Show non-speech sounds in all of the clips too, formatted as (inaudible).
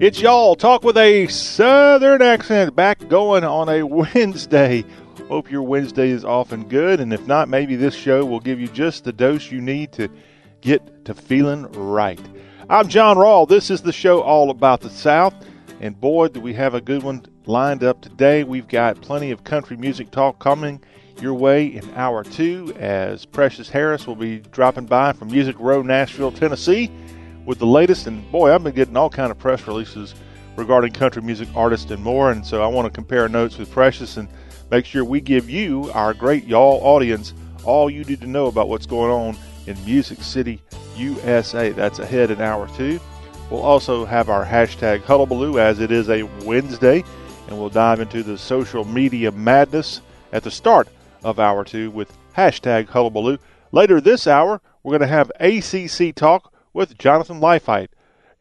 It's y'all talk with a southern accent back going on a (laughs) Wednesday. Hope your Wednesday is off and good, and if not, maybe this show will give you just the dose you need to get to feeling right. I'm John Rawl. This is the show all about the South, and boy, do we have a good one lined up today. We've got plenty of country music talk coming your way in hour two as Precious Harris will be dropping by from Music Row, Nashville, Tennessee with the latest. And boy, I've been getting all kind of press releases regarding country music artists and more. And so I want to compare notes with Precious and make sure we give you, our great y'all audience, all you need to know about what's going on in Music City, USA. That's ahead in hour two. We'll also have our hashtag hullabaloo as it is a Wednesday, and we'll dive into the social media madness at the start of hour two with hashtag hullabaloo. Later this hour, we're going to have ACC talk with Jonathan Leifheit,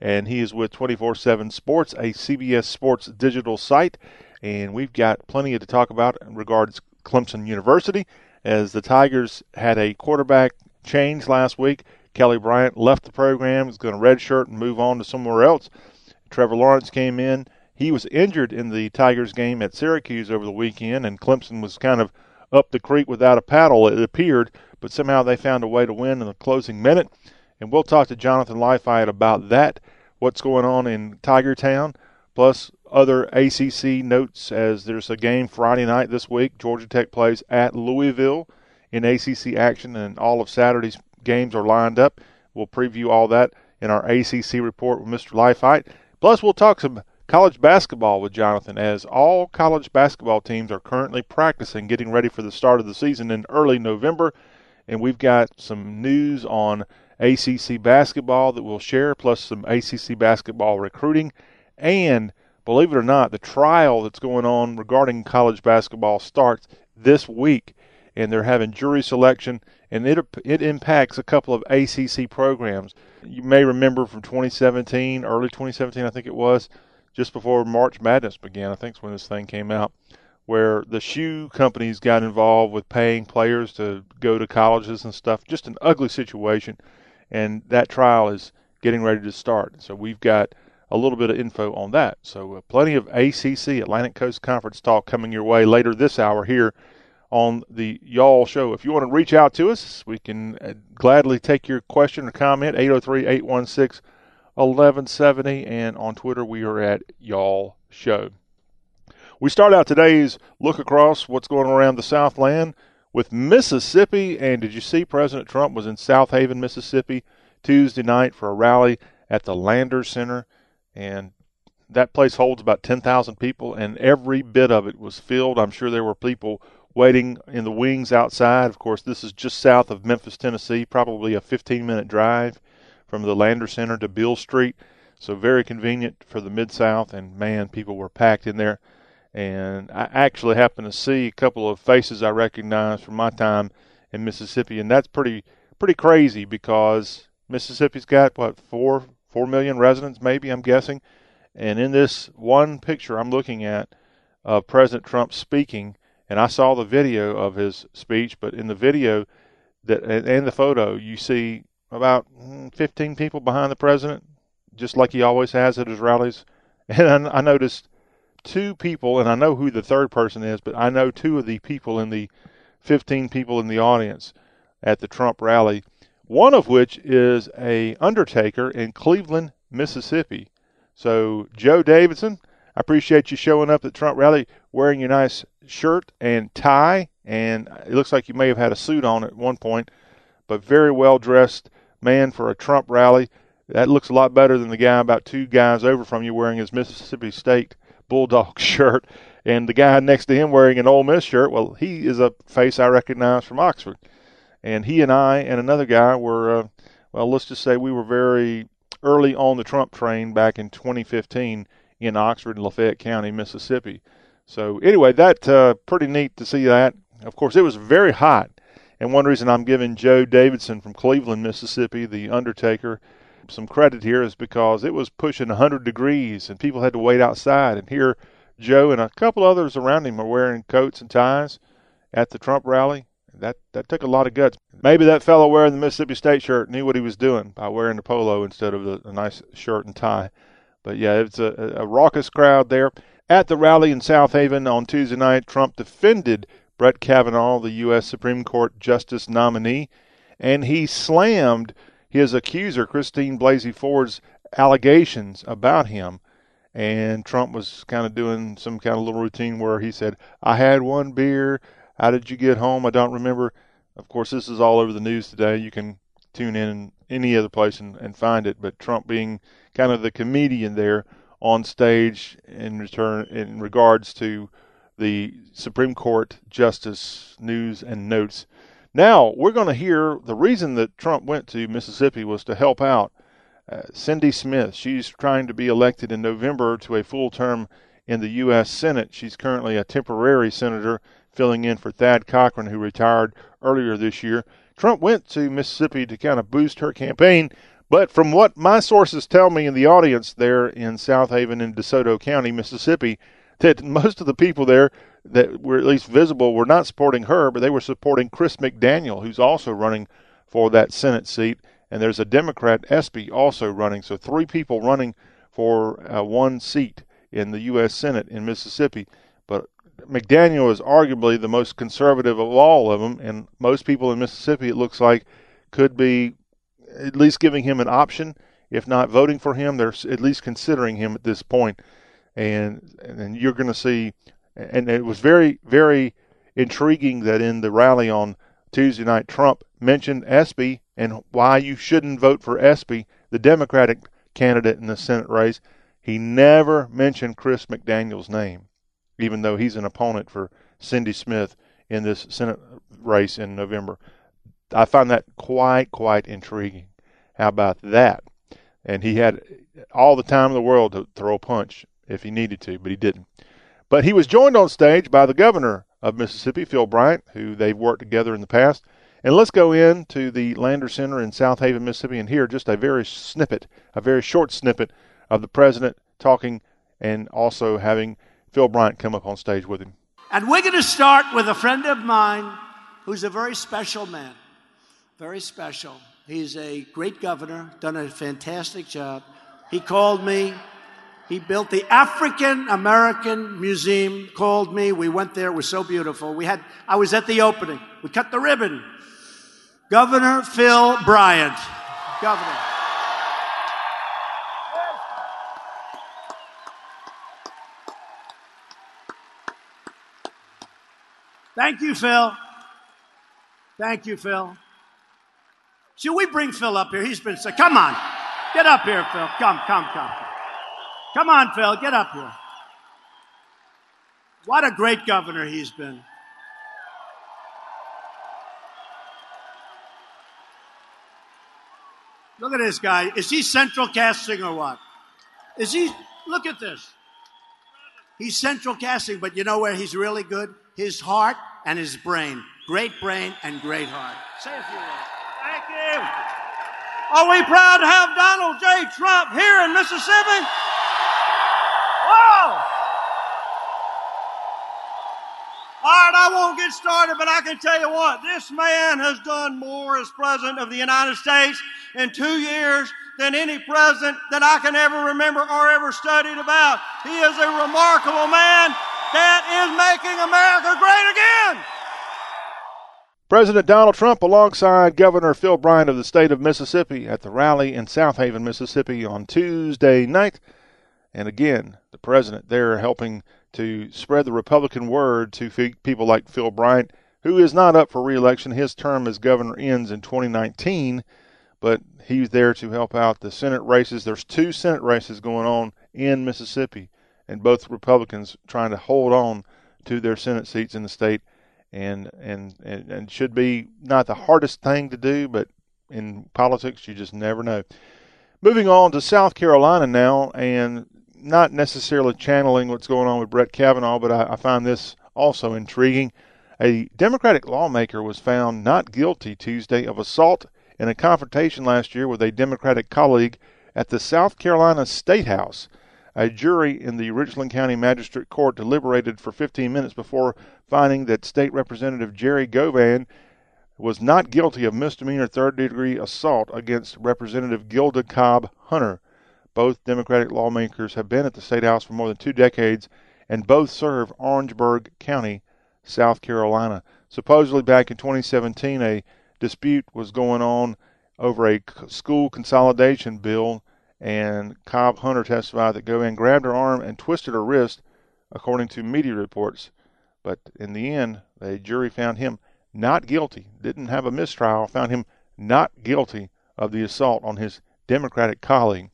and he is with 24 7 Sports, a CBS Sports digital site. And we've got plenty to talk about in regards Clemson University, as the Tigers had a quarterback change last week. Kelly Bryant left the program, is going to redshirt and move on to somewhere else. Trevor Lawrence came in. He was injured in the Tigers game at Syracuse over the weekend, and Clemson was kind of up the creek without a paddle, it appeared, but somehow they found a way to win in the closing minute. And we'll talk to Jonathan Leifheit about that, what's going on in Tiger Town, plus other ACC notes as there's a game Friday night this week. Georgia Tech plays at Louisville in ACC action, and all of Saturday's games are lined up. We'll preview all that in our ACC report with Mr. Leifheit. Plus, we'll talk some college basketball with Jonathan, as all college basketball teams are currently practicing, getting ready for the start of the season in early November. And we've got some news on ACC basketball that we'll share, plus some ACC basketball recruiting. And believe it or not, the trial that's going on regarding college basketball starts this week. And they're having jury selection, and it, it impacts a couple of ACC programs. You may remember from 2017, early 2017, I think it was, just before March Madness began. I think it's when this thing came out, where the shoe companies got involved with paying players to go to colleges and stuff. Just an ugly situation, and that trial is getting ready to start. So we've got a little bit of info on that. So uh, plenty of ACC Atlantic Coast Conference talk coming your way later this hour here on the Y'all Show. If you want to reach out to us, we can uh, gladly take your question or comment. 803 816 1170, and on Twitter we are at Y'all Show. We start out today's look across what's going around the Southland with Mississippi. And did you see President Trump was in Southaven, Mississippi Tuesday night for a rally at the Landers Center? And that place holds about 10,000 people, and every bit of it was filled. I'm sure there were people waiting in the wings outside. Of course, this is just south of Memphis, Tennessee, probably a 15 minute drive from the Lander Center to Beale Street. So very convenient for the Mid South, and man, people were packed in there. And I actually happened to see a couple of faces I recognized from my time in Mississippi, and that's pretty pretty crazy because Mississippi's got what four four million residents, maybe I'm guessing. And in this one picture I'm looking at of President Trump speaking, and I saw the video of his speech, but in the video that and the photo, you see about mm, 15 people behind the president, just like he always has at his rallies. (laughs) And I noticed two people, and I know who the third person is, but I know two of the people in the 15 people in the audience at the Trump rally. One of which is a undertaker in Cleveland, Mississippi. So Joe Davidson, I appreciate you showing up at the Trump rally wearing your nice shirt and tie, and it looks like you may have had a suit on at one point, but very well dressed man for a Trump rally. That looks a lot better than the guy about two guys over from you wearing his Mississippi State Bulldog (laughs) shirt, and the guy next to him wearing an Ole Miss shirt. Well, he is a face I recognize from Oxford, and he and I and another guy were, uh, well, let's just say we were very early on the Trump train back in 2015 in Oxford and Lafayette County, Mississippi. So anyway, that uh, pretty neat to see that. Of course, it was very hot and one reason I'm giving Joe Davidson from Cleveland, Mississippi, the Undertaker, some credit here is because it was pushing 100 degrees and people had to wait outside. And here, Joe and a couple others around him are wearing coats and ties at the Trump rally. That that took a lot of guts. Maybe that fellow wearing the Mississippi State shirt knew what he was doing by wearing the polo instead of the, the nice shirt and tie. But yeah, it's a, a raucous crowd there. At the rally in Southaven on Tuesday night, Trump defended Brett Kavanaugh, the U.S. Supreme Court Justice nominee, and he slammed his accuser, Christine Blasey Ford's allegations about him. And Trump was kind of doing some kind of little routine where he said, I had one beer. How did you get home? I don't remember. Of course, this is all over the news today. You can tune in any other place and, and find it. But Trump being kind of the comedian there on stage in return in regards to the Supreme Court Justice news and notes. Now we're going to hear the reason that Trump went to Mississippi was to help out uh, Cindy Smith. She's trying to be elected in November to a full term in the U.S. Senate. She's currently a temporary senator filling in for Thad Cochran, who retired earlier this year. Trump went to Mississippi to kind of boost her campaign. But from what my sources tell me in the audience there in Southaven in DeSoto County, Mississippi, that most of the people there that were at least visible were not supporting her, but they were supporting Chris McDaniel, who's also running for that Senate seat. And there's a Democrat, Espy, also running. So three people running for uh, one seat in the U.S. Senate in Mississippi. But McDaniel is arguably the most conservative of all of them, and most people in Mississippi, it looks like, could be at least giving him an option. If not voting for him, they're at least considering him at this point. And and you're going to see, and it was very very intriguing that in the rally on Tuesday night, Trump mentioned Espy and why you shouldn't vote for Espy, the Democratic candidate in the Senate race. He never mentioned Chris McDaniel's name even though he's an opponent for Cindy Smith in this Senate race in November. I find that quite, quite intriguing. How about that? And he had all the time in the world to throw a punch if he needed to, but he didn't. But he was joined on stage by the governor of Mississippi, Phil Bryant, who they've worked together in the past. And let's go in to the Lander Center in Southaven, Mississippi, and hear just a very snippet, a very short snippet of the president talking and also having Phil Bryant come up on stage with him. And we're going to start with a friend of mine who's a very special man. Very special. He's a great governor, done a fantastic job. He called me. He built the African American Museum, called me. We went there. It was so beautiful. We had I was at the opening. We cut the ribbon. Governor Phil Bryant. Governor. Thank you, Phil. Thank you, Phil. Should we bring Phil up here? He's been saying, come on, get up here, Phil. Come, come, come. Come on, Phil, get up here. What a great governor he's been. Look at this guy. Is he central casting or what? Is he? Look at this. He's central casting, but you know where he's really good? His heart and his brain. Great brain and great heart. Say a few words. Thank you. Are we proud to have Donald J. Trump here in Mississippi? All right, I won't get started, but I can tell you what, this man has done more as President of the United States in two years than any president that I can ever remember or ever studied about. He is a remarkable man that is making America great again. President Donald Trump, alongside Governor Phil Bryant of the state of Mississippi, at the rally in Southaven, Mississippi on Tuesday night. And again, the president there helping to spread the Republican word to people like Phil Bryant, who is not up for reelection. His term as governor ends in 2019, but he's there to help out the Senate races. There's two Senate races going on in Mississippi and both Republicans trying to hold on to their Senate seats in the state, and and and, and should be not the hardest thing to do, but in politics you just never know. Moving on to South Carolina now, and not necessarily channeling what's going on with Brett Kavanaugh, but I, I find this also intriguing. A Democratic lawmaker was found not guilty Tuesday of assault in a confrontation last year with a Democratic colleague at the South Carolina State House. A jury in the Richland County Magistrate Court deliberated for 15 minutes before finding that State Representative Jerry Govan was not guilty of misdemeanor third degree assault against Representative Gilda Cobb Hunter. Both Democratic lawmakers have been at the State House for more than two decades, and both serve Orangeburg County, South Carolina. Supposedly, back in 2017, a dispute was going on over a school consolidation bill, and Cobb Hunter testified that Govan grabbed her arm and twisted her wrist, according to media reports. But in the end, the jury found him not guilty, didn't have a mistrial, found him not guilty of the assault on his Democratic colleague.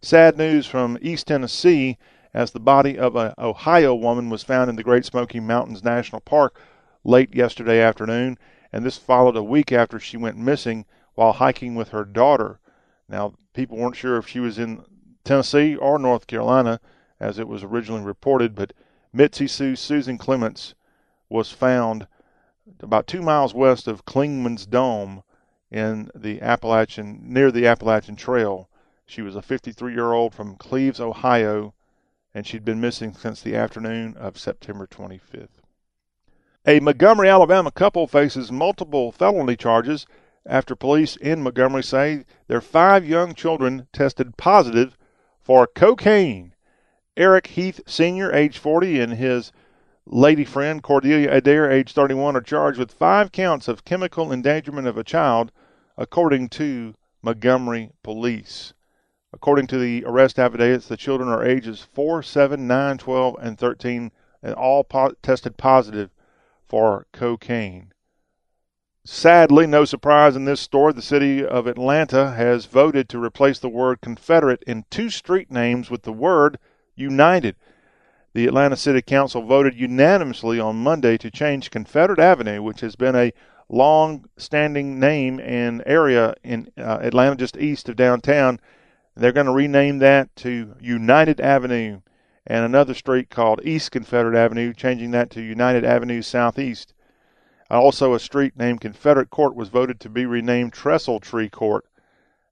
Sad news from East Tennessee as the body of an Ohio woman was found in the Great Smoky Mountains National Park late yesterday afternoon, and this followed a week after she went missing while hiking with her daughter. Now, people weren't sure if she was in Tennessee or North Carolina, as it was originally reported, but Mitzi Sue Susan Clements was found about two miles west of Clingman's Dome in the Appalachian, near the Appalachian Trail. She was a 53 year old from Cleves, Ohio, and she'd been missing since the afternoon of September 25th. A Montgomery, Alabama couple faces multiple felony charges after police in Montgomery say their five young children tested positive for cocaine. Eric Heath Sr., age 40, and his lady friend Cordelia Adair, age 31, are charged with five counts of chemical endangerment of a child, according to Montgomery police. According to the arrest affidavits, the children are ages 4, 7, 9, 12, and 13, and all po- tested positive for cocaine. Sadly, no surprise in this story, the city of Atlanta has voted to replace the word Confederate in two street names with the word United. The Atlanta City Council voted unanimously on Monday to change Confederate Avenue, which has been a long standing name and area in uh, Atlanta just east of downtown. They're going to rename that to United Avenue and another street called East Confederate Avenue, changing that to United Avenue Southeast. Also, a street named Confederate Court was voted to be renamed Trestle Tree Court,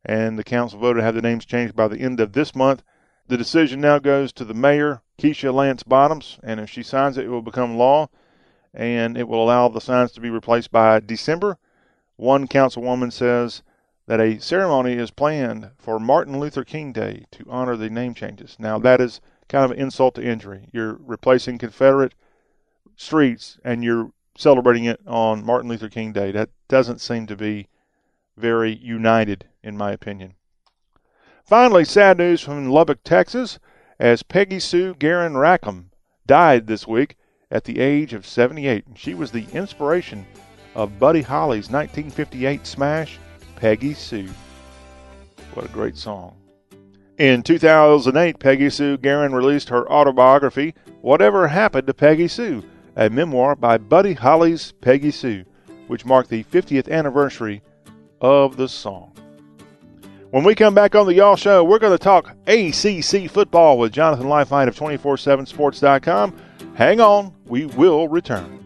and the council voted to have the names changed by the end of this month. The decision now goes to the mayor, Keisha Lance Bottoms, and if she signs it, it will become law, and it will allow the signs to be replaced by December. One councilwoman says that a ceremony is planned for Martin Luther King Day to honor the name changes. Now, that is kind of an insult to injury. You're replacing Confederate streets and you're celebrating it on Martin Luther King Day. That doesn't seem to be very united, in my opinion. Finally, sad news from Lubbock, Texas, as Peggy Sue Gerron Rackham died this week at the age of 78. She was the inspiration of Buddy Holly's 1958 smash, Peggy Sue. What a great song. In 2008, Peggy Sue Gerron released her autobiography, Whatever Happened to Peggy Sue, a memoir by Buddy Holly's Peggy Sue, which marked the 50th anniversary of the song. When we come back on the Y'all Show, we're going to talk ACC football with Jonathan Leifheit of 247sports.com. Hang on, we will return.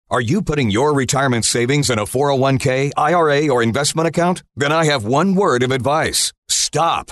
Are you putting your retirement savings in a 401k, IRA, or investment account? Then I have one word of advice stop.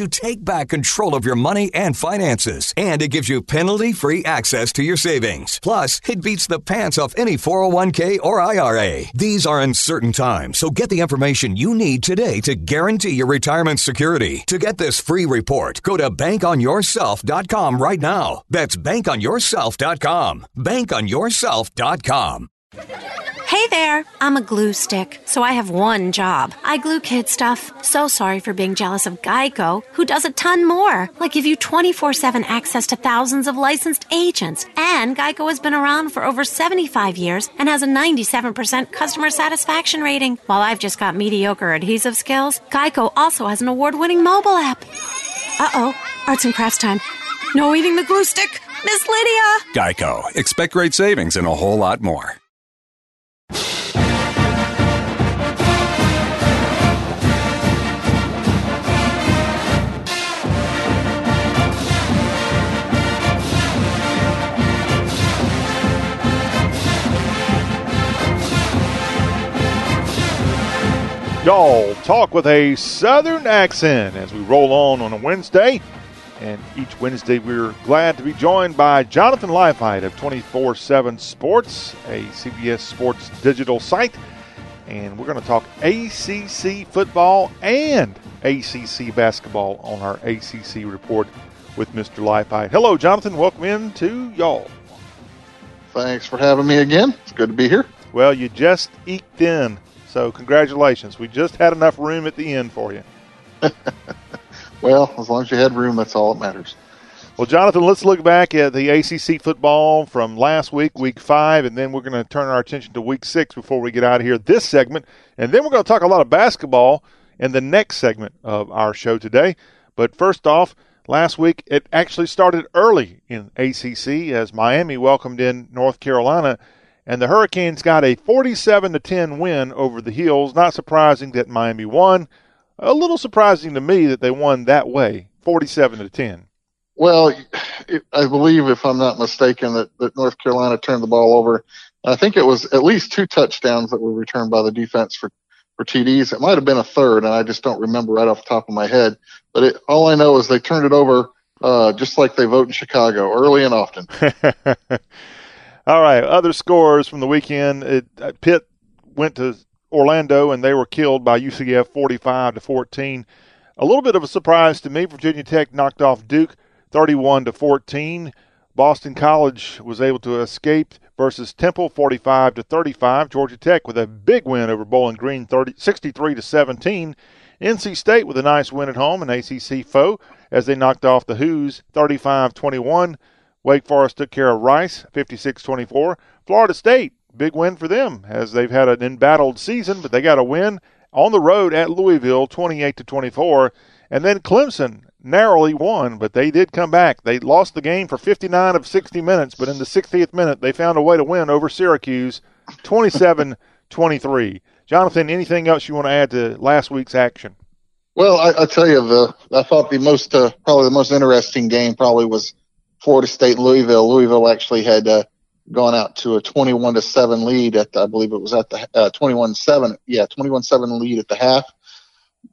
you take back control of your money and finances, and it gives you penalty free access to your savings. Plus, it beats the pants off any 401k or IRA. These are uncertain times, so get the information you need today to guarantee your retirement security. To get this free report, go to bankonyourself.com right now. That's bankonyourself.com. Bankonyourself.com. Hey there, I'm a glue stick, so I have one job. I glue kid stuff. So sorry for being jealous of Geico, who does a ton more, like give you 24 7 access to thousands of licensed agents. And Geico has been around for over 75 years and has a 97% customer satisfaction rating. While I've just got mediocre adhesive skills, Geico also has an award winning mobile app. Uh oh, arts and crafts time. No eating the glue stick. Miss Lydia! Geico. Expect great savings and a whole lot more. Y'all talk with a southern accent as we roll on on a Wednesday. And each Wednesday, we're glad to be joined by Jonathan Leifheit of 24 7 Sports, a CBS Sports digital site. And we're going to talk ACC football and ACC basketball on our ACC report with Mr. Leifheit. Hello, Jonathan. Welcome in to y'all. Thanks for having me again. It's good to be here. Well, you just eked in so congratulations. We just had enough room at the end for you. (laughs) well, as long as you had room, that's all that matters. Well, Jonathan, let's look back at the ACC football from last week, week five, and then we're going to turn our attention to week six before we get out of here this segment. And then we're going to talk a lot of basketball in the next segment of our show today. But first off, last week it actually started early in ACC as Miami welcomed in North Carolina and the Hurricanes got a 47 to 10 win over the Heels. Not surprising that Miami won. A little surprising to me that they won that way, 47 to 10. Well, I believe, if I'm not mistaken, that, that North Carolina turned the ball over. I think it was at least two touchdowns that were returned by the defense for, for TDs. It might have been a third, and I just don't remember right off the top of my head. But it, all I know is they turned it over uh, just like they vote in Chicago, early and often. (laughs) All right, other scores from the weekend. It, uh, Pitt went to Orlando and they were killed by UCF 45 to 14. A little bit of a surprise to me. Virginia Tech knocked off Duke 31 to 14. Boston College was able to escape versus Temple 45 to 35. Georgia Tech with a big win over Bowling Green 30, 63 to 17. NC State with a nice win at home, an ACC foe, as they knocked off the Hoos 35 21. Wake Forest took care of Rice 56 24. Florida State, big win for them as they've had an embattled season, but they got a win on the road at Louisville 28 to 24. And then Clemson narrowly won, but they did come back. They lost the game for 59 of 60 minutes, but in the 60th minute, they found a way to win over Syracuse 27 23. Jonathan, anything else you want to add to last week's action? Well, I, I tell you, the I thought the most uh, probably the most interesting game probably was Florida State Louisville. Louisville actually had uh, gone out to a 21 to 7 lead at the, I believe it was at the uh, 21 7 yeah 21 7 lead at the half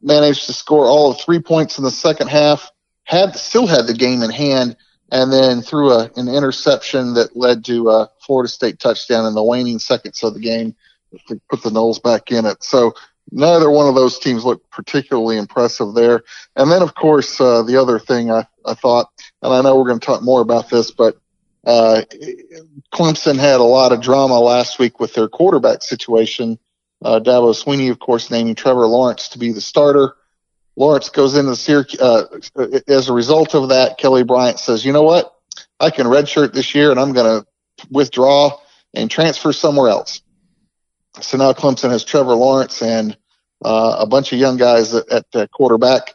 managed to score all of three points in the second half had still had the game in hand and then threw a, an interception that led to a Florida State touchdown in the waning seconds of the game to put the Noles back in it so neither one of those teams looked particularly impressive there. And then, of course, uh, the other thing I, I thought, and I know we're going to talk more about this, but uh, Clemson had a lot of drama last week with their quarterback situation. Uh, Dabo Swinney, of course, naming Trevor Lawrence to be the starter. Lawrence goes into the Syracuse. Uh, as a result of that, Kelly Bryant says, "You know what? I can redshirt this year, and I'm going to withdraw and transfer somewhere else." So now Clemson has Trevor Lawrence and uh, a bunch of young guys at, at quarterback.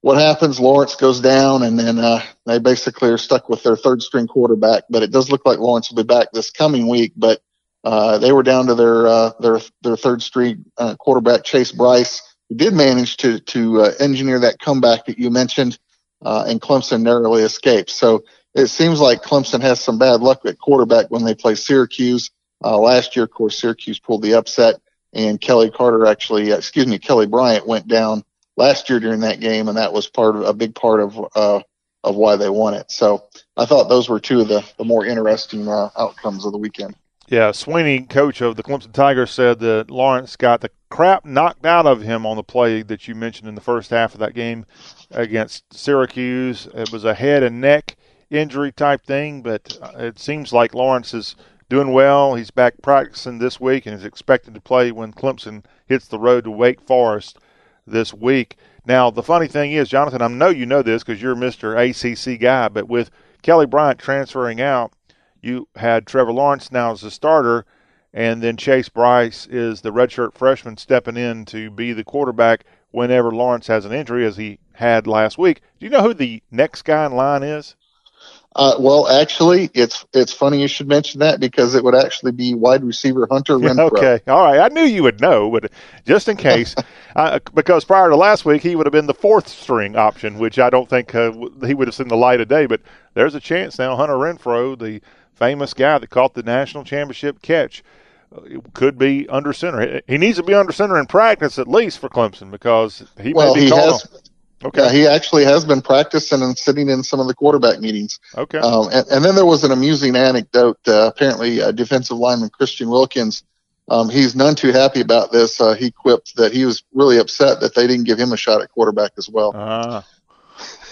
What happens? Lawrence goes down, and then uh, they basically are stuck with their third string quarterback. But it does look like Lawrence will be back this coming week. But uh, they were down to their uh, their their third string uh, quarterback Chase Brice, who did manage to to uh, engineer that comeback that you mentioned, uh, and Clemson narrowly escaped. So it seems like Clemson has some bad luck at quarterback when they play Syracuse. Uh, last year, of course, Syracuse pulled the upset, and Kelly Carter actually, excuse me, Kelly Bryant went down last year during that game, and that was part of a big part of uh, of why they won it. So I thought those were two of the, the more interesting uh, outcomes of the weekend. Yeah, Swinney, coach of the Clemson Tigers, said that Lawrence got the crap knocked out of him on the play that you mentioned in the first half of that game against Syracuse. It was a head and neck injury type thing, but uh, it seems like Lawrence is doing well. He's back practicing this week and is expected to play when Clemson hits the road to Wake Forest this week. Now, the funny thing is, Jonathan, I know you know this because you're Mr. ACC guy, but with Kelly Bryant transferring out, you had Trevor Lawrence now as the starter, and then Chase Brice is the redshirt freshman stepping in to be the quarterback whenever Lawrence has an injury, as he had last week. Do you know who the next guy in line is? Uh, well, actually, it's it's funny you should mention that because it would actually be wide receiver Hunter (laughs) Renfrow. okay, all right. I knew you would know, but just in case, (laughs) uh, because prior to last week he would have been the fourth string option, which I don't think uh, he would have seen the light of day. But there's a chance now. Hunter Renfrow, the famous guy that caught the national championship catch, uh, could be under center. He needs to be under center in practice at least for Clemson because he well, may be he called has. Okay. Yeah, he actually has been practicing and sitting in some of the quarterback meetings. Okay. Um, and, and then there was an amusing anecdote. Uh, apparently, uh, defensive lineman Christian Wilkins, um, he's none too happy about this. Uh, he quipped that he was really upset that they didn't give him a shot at quarterback as well. Ah.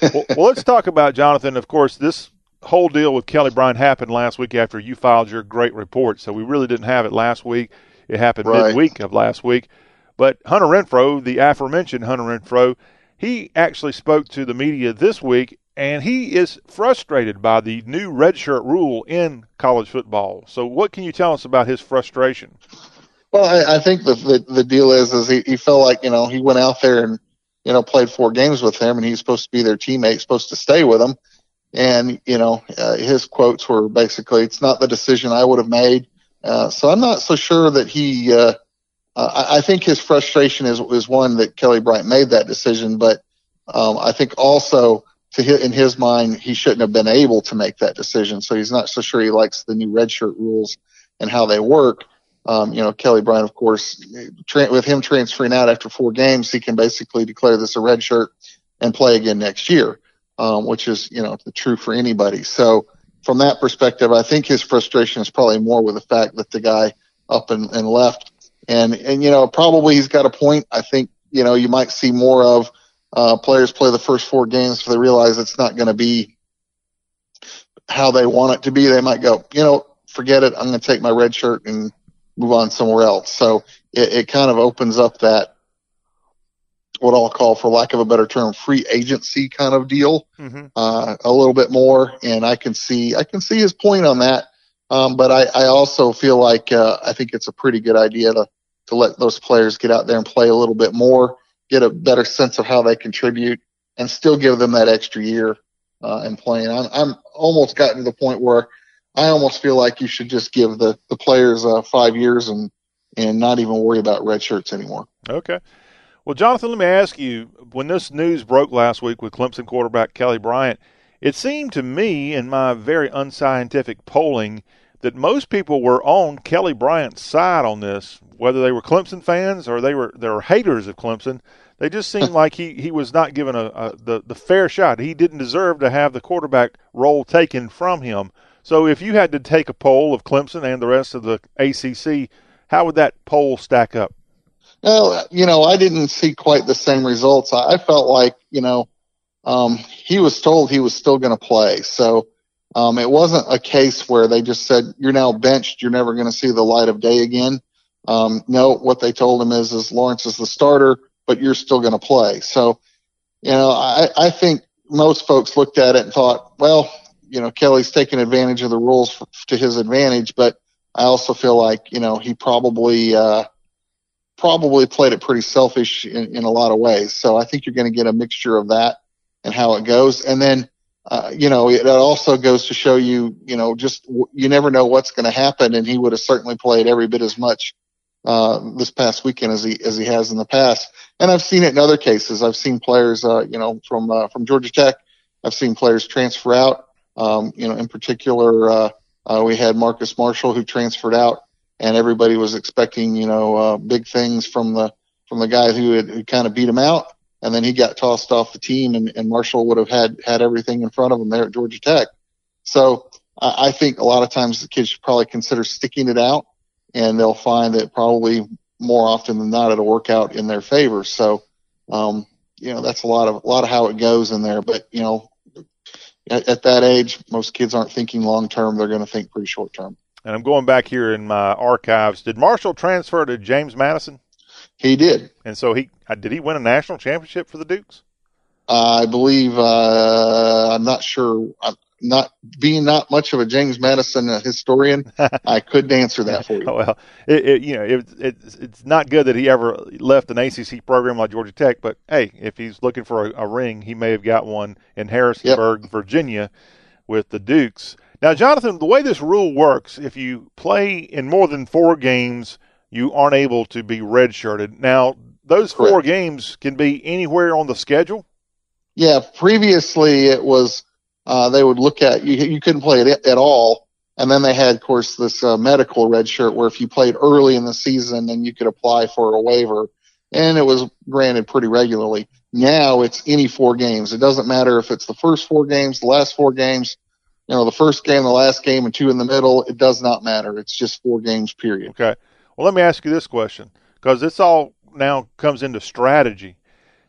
well, well, let's talk about Jonathan. Of course, this whole deal with Kelly Bryant happened last week after you filed your great report, so we really didn't have it last week. It happened Right. midweek of last week. But Hunter Renfrow, the aforementioned Hunter Renfrow, he actually spoke to the media this week, and he is frustrated by the new redshirt rule in college football. So, what can you tell us about his frustration? Well, I, I think the, the the deal is is he, he felt like you know he went out there and you know played four games with him, and he's supposed to be their teammate, supposed to stay with him, and you know uh, his quotes were basically, "It's not the decision I would have made." Uh, so I'm not so sure that he. Uh, uh, I, I think his frustration is is one that Kelly Bryant made that decision, but um, I think also to hit in his mind he shouldn't have been able to make that decision. So he's not so sure he likes the new redshirt rules and how they work. Um, you know, Kelly Bryant, of course, tra- with him transferring out after four games, he can basically declare this a red shirt and play again next year, um, which is, you know, true for anybody. So from that perspective, I think his frustration is probably more with the fact that the guy up and, and left. And, and, you know, probably he's got a point. I think, you know, you might see more of, uh, players play the first four games so they realize it's not going to be how they want it to be. They might go, you know, forget it. I'm going to take my red shirt and move on somewhere else. So it, it kind of opens up that what I'll call, for lack of a better term, free agency kind of deal Mm-hmm. uh, a little bit more. And I can see I can see his point on that. Um, but I, I also feel like uh, I think it's a pretty good idea to to let those players get out there and play a little bit more, get a better sense of how they contribute, and still give them that extra year uh, in playing. I'm, I'm almost gotten to the point where I almost feel like you should just give the the players uh, five years and and not even worry about red shirts anymore. Okay. Well, Jonathan, let me ask you when this news broke last week with Clemson quarterback Kelly Bryant, it seemed to me, in my very unscientific polling, that most people were on Kelly Bryant's side on this, whether they were Clemson fans or they were they were haters of Clemson. They just seemed (laughs) like he, he was not given a, a the the fair shot. He didn't deserve to have the quarterback role taken from him. So, if you had to take a poll of Clemson and the rest of the ACC, how would that poll stack up? No, you know, I didn't see quite the same results. I, I felt like, you know, um, he was told he was still going to play. So um, it wasn't a case where they just said, you're now benched. You're never going to see the light of day again. Um, no, what they told him is, is Lawrence is the starter, but you're still going to play. So, you know, I, I think most folks looked at it and thought, well, you know, Kelly's taking advantage of the rules for, to his advantage, but I also feel like, you know, he probably, uh, probably played it pretty selfish in, in a lot of ways. So I think you're going to get a mixture of that and how it goes. And then, uh, you know, it also goes to show you, you know, just you never know what's going to happen. And he would have certainly played every bit as much uh, this past weekend as he as he has in the past. And I've seen it in other cases. I've seen players, uh, you know, from uh, from Georgia Tech. I've seen players transfer out. Um, you know, in particular, uh, uh, we had Marcus Marshall who transferred out and everybody was expecting, you know, uh, big things from the from the guy who had who kind of beat him out, and then he got tossed off the team, and, and Marshall would have had had everything in front of him there at Georgia Tech. So I, I think a lot of times the kids should probably consider sticking it out, and they'll find that probably more often than not it'll work out in their favor. So, um, you know, that's a lot of a lot of how it goes in there. But you know, at, at that age, most kids aren't thinking long term; they're going to think pretty short term. and I'm going back here in my archives. Did Marshall transfer to James Madison? He did. And so he uh, did he win a national championship for the Dukes? I believe uh, I'm not sure. I'm not being not much of a James Madison historian, (laughs) I couldn't answer that for you. well, it, it, you know, it, it, it's not good that he ever left an ACC program like Georgia Tech. But hey, if he's looking for a, a ring, he may have got one in Harrisonburg, yep. Virginia, with the Dukes. Now, Jonathan, the way this rule works, if you play in more than four games, you aren't able to be redshirted. Now, those Correct. four games can be anywhere on the schedule. Yeah, previously it was uh, they would look at you. You couldn't play it at all, and then they had, of course, this uh, medical red shirt where if you played early in the season, then you could apply for a waiver, and it was granted pretty regularly. Now it's any four games. It doesn't matter if it's the first four games, the last four games, you know, the first game, the last game, and two in the middle. It does not matter. It's just four games, period. Okay. Well, let me ask you this question because this all now comes into strategy.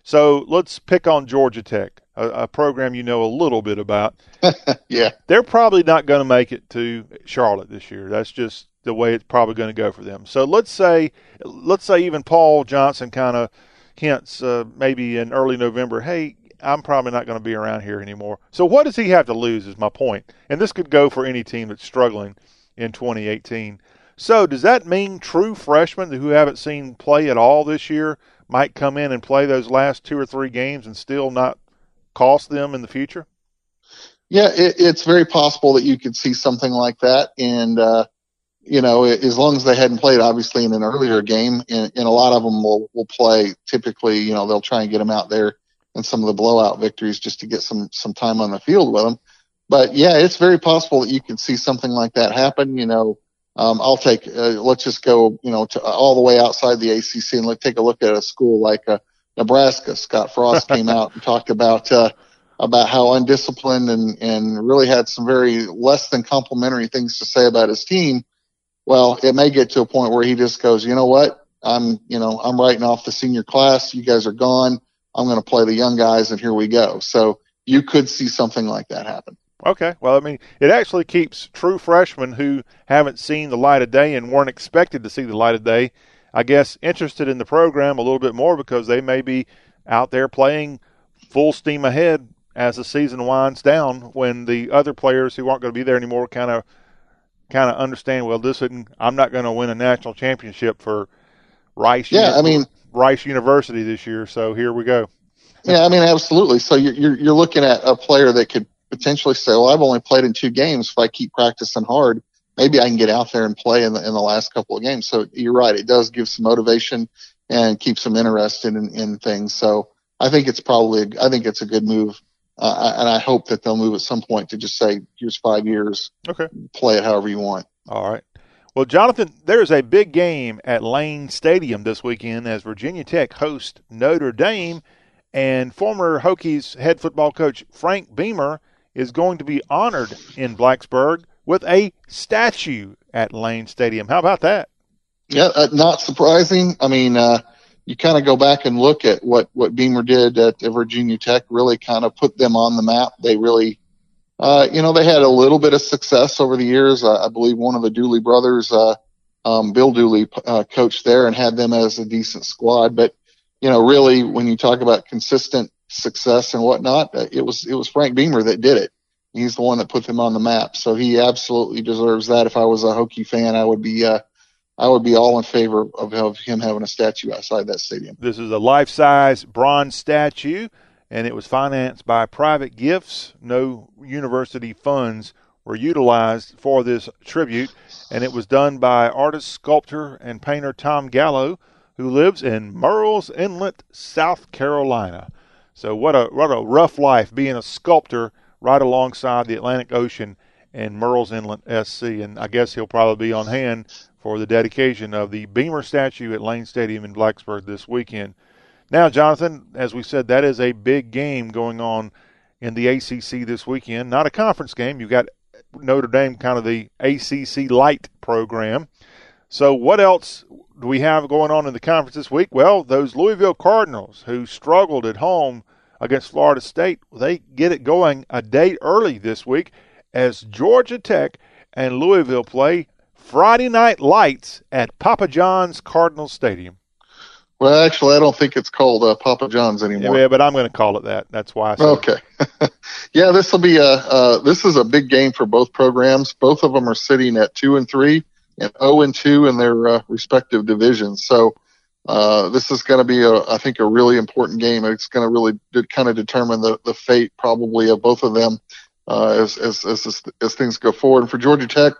So let's pick on Georgia Tech, a, a program you know a little bit about. (laughs) yeah. They're probably not going to make it to Charlotte this year. That's just the way it's probably going to go for them. So let's say, let's say even Paul Johnson kind of hints uh, maybe in early November, hey, I'm probably not going to be around here anymore. So what does he have to lose? Is my point. point, and this could go for any team that's struggling in 2018. So does that mean true freshmen who haven't seen play at all this year might come in and play those last two or three games and still not cost them in the future? Yeah, it, it's very possible that you could see something like that. And, uh, you know, as long as they hadn't played, obviously, in an earlier game, and, and a lot of them will, will play typically, you know, they'll try and get them out there in some of the blowout victories just to get some, some time on the field with them. But yeah, it's very possible that you could see something like that happen. You know, um, I'll take, uh, let's just go, you know, to, uh, all the way outside the ACC and let's take a look at a school like uh, Nebraska. Scott Frost (laughs) came out and talked about uh, about how undisciplined and and really had some very less than complimentary things to say about his team. Well, it may get to a point where he just goes, you know what, I'm, you know, I'm writing off the senior class. You guys are gone. I'm going to play the young guys, and here we go. So you could see something like that happen. Okay. Well, I mean, it actually keeps true freshmen who haven't seen the light of day and weren't expected to see the light of day, I guess, interested in the program a little bit more because they may be out there playing full steam ahead as the season winds down when the other players who aren't going to be there anymore kind of kind of understand well this isn't I'm not going to win a national championship for Rice yeah Uni- I mean Rice University this year so here we go yeah I mean absolutely so you're you're, you're looking at a player that could potentially say, well, I've only played in two games. If I keep practicing hard, maybe I can get out there and play in the, in the last couple of games. So you're right. It does give some motivation and keeps them interested in, in things. So I think it's probably, I think it's a good move. Uh, and I hope that they'll move at some point to just say, here's five years. Okay. Play it however you want. All right. Well, Jonathan, there's a big game at Lane Stadium this weekend as Virginia Tech hosts Notre Dame, and former Hokies head football coach Frank Beamer is going to be honored in Blacksburg with a statue at Lane Stadium. How about that? Yeah, uh, not surprising. I mean, uh, you kind of go back and look at what, what Beamer did at Virginia Tech, really kind of put them on the map. They really, uh, you know, they had a little bit of success over the years. I believe one of the Dooley brothers, uh, um, Bill Dooley, uh, coached there and had them as a decent squad. But, you know, really, when you talk about consistent success and whatnot. Uh, it was it was Frank Beamer that did it. He's the one that put them on the map. So he absolutely deserves that. If I was a Hokie fan, I would be uh, I would be all in favor of, of him having a statue outside that stadium. This is a life size bronze statue, and it was financed by private gifts. No university funds were utilized for this tribute, and it was done by artist, sculptor, and painter Tom Gallo, who lives in Murrells Inlet, South Carolina. So what a what a rough life being a sculptor right alongside the Atlantic Ocean and Murrells Inlet SC. And I guess he'll probably be on hand for the dedication of the Beamer statue at Lane Stadium in Blacksburg this weekend. Now, Jonathan, as we said, that is a big game going on in the ACC this weekend. Not a conference game. You've got Notre Dame, kind of the ACC light program. So, what else do we have going on in the conference this week? Well, those Louisville Cardinals who struggled at home against Florida State, they get it going a day early this week as Georgia Tech and Louisville play Friday Night Lights at Papa John's Cardinal Stadium. Well, actually, I don't think it's called uh, Papa John's anymore. Yeah, but I'm going to call it that. That's why. I said Okay. (laughs) yeah, this will be a uh, this is a big game for both programs. Both of them are sitting at two and three and zero and two in their uh, respective divisions. So uh, this is going to be a I think a really important game. It's going to really de- kind of determine the the fate probably of both of them uh, as, as as as things go forward. And for Georgia Tech.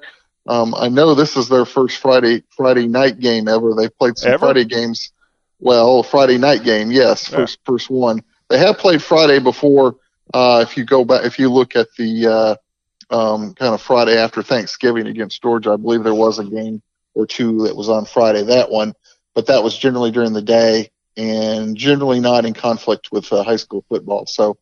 Um, I know this is their first Friday Friday night game ever. They've played some Ever? Friday games. Well, Friday night game, yes, Yeah. first first one. They have played Friday before. Uh, if you go back, if you look at the uh, um, kind of Friday after Thanksgiving against Georgia, I believe there was a game or two that was on Friday. That one, but that was generally during the day and generally not in conflict with uh, high school football. So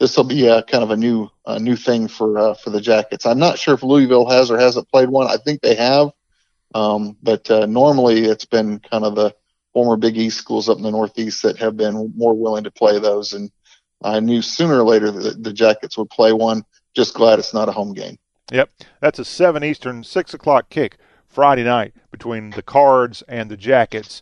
this will be a kind of a new a new thing for uh, for the Jackets. I'm not sure if Louisville has or hasn't played one. I think they have, um, but uh, normally it's been kind of the former Big East schools up in the Northeast that have been more willing to play those. And I knew sooner or later that the Jackets would play one. Just glad it's not a home game. Yep, that's a seven Eastern, six o'clock kick Friday night between the Cards and the Jackets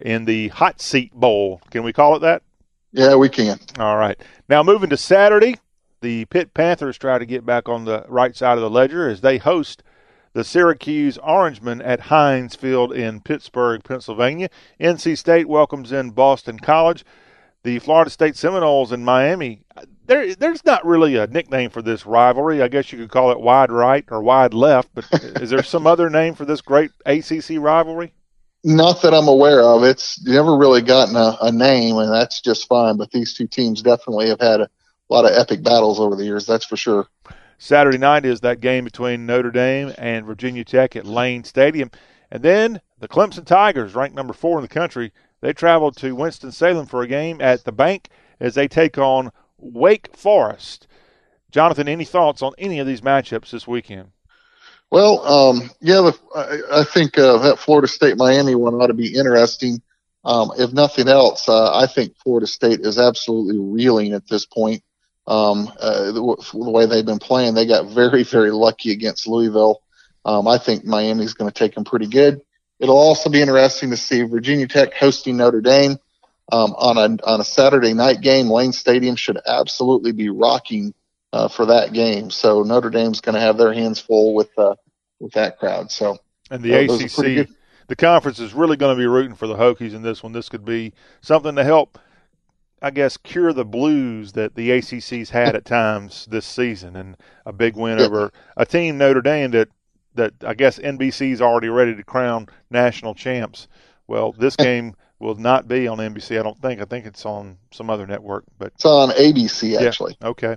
in the Hot Seat Bowl. Can we call it that? Yeah, we can. All right. Now moving to Saturday, the Pitt Panthers try to get back on the right side of the ledger as they host the Syracuse Orangemen at Heinz Field in Pittsburgh, Pennsylvania. NC State welcomes in Boston College. The Florida State Seminoles in Miami. There, there's not really a nickname for this rivalry. I guess you could call it wide right or wide left. But is there some other name for this great ACC rivalry? Not that I'm aware of. It's never really gotten a, a name, and that's just fine. But these two teams definitely have had a lot of epic battles over the years. That's for sure. Saturday night is that game between Notre Dame and Virginia Tech at Lane Stadium. And then the Clemson Tigers, ranked number four in the country, they travel to Winston-Salem for a game at the bank as they take on Wake Forest. Jonathan, any thoughts on any of these matchups this weekend? Well, um, yeah, the, I, I think uh, that Florida State Miami one ought to be interesting. Um, if nothing else, uh, I think Florida State is absolutely reeling at this point. Um, uh, the, the way they've been playing, they got very, very lucky against Louisville. Um, I think Miami's going to take them pretty good. It'll also be interesting to see Virginia Tech hosting Notre Dame um, on a on a Saturday night game. Lane Stadium should absolutely be rocking uh, for that game. So Notre Dame's going to have their hands full with uh, with that crowd. So And the Uh, those are pretty ACC, good. the conference is really going to be rooting for the Hokies in this one. This could be something to help, I guess, cure the blues that the ACC's had at times this season, and a big win Yeah. over a team Notre Dame that that I guess NBC's already ready to crown national champs. Well, this game will not be on NBC. I don't think. I think it's on some other network, but it's on ABC actually. Okay.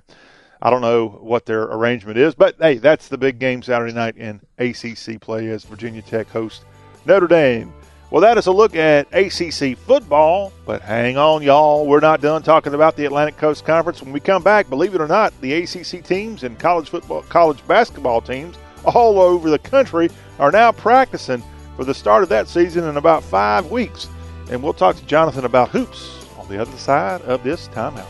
I don't know what their arrangement is, but hey, that's the big game Saturday night in ACC play as Virginia Tech hosts Notre Dame. Well, that is a look at ACC football, but hang on, y'all. We're not done talking about the Atlantic Coast Conference. When we come back, believe it or not, the ACC teams and college football, college basketball teams all over the country are now practicing for the start of that season in about five weeks. And we'll talk to Jonathan about hoops on the other side of this timeout.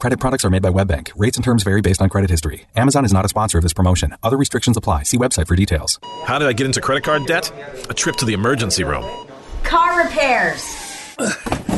Credit products are made by WebBank. Rates and terms vary based on credit history. Amazon is not a sponsor of this promotion. Other restrictions apply. See website for details. How did I get into credit card debt? A trip to the emergency room. Car repairs. (laughs)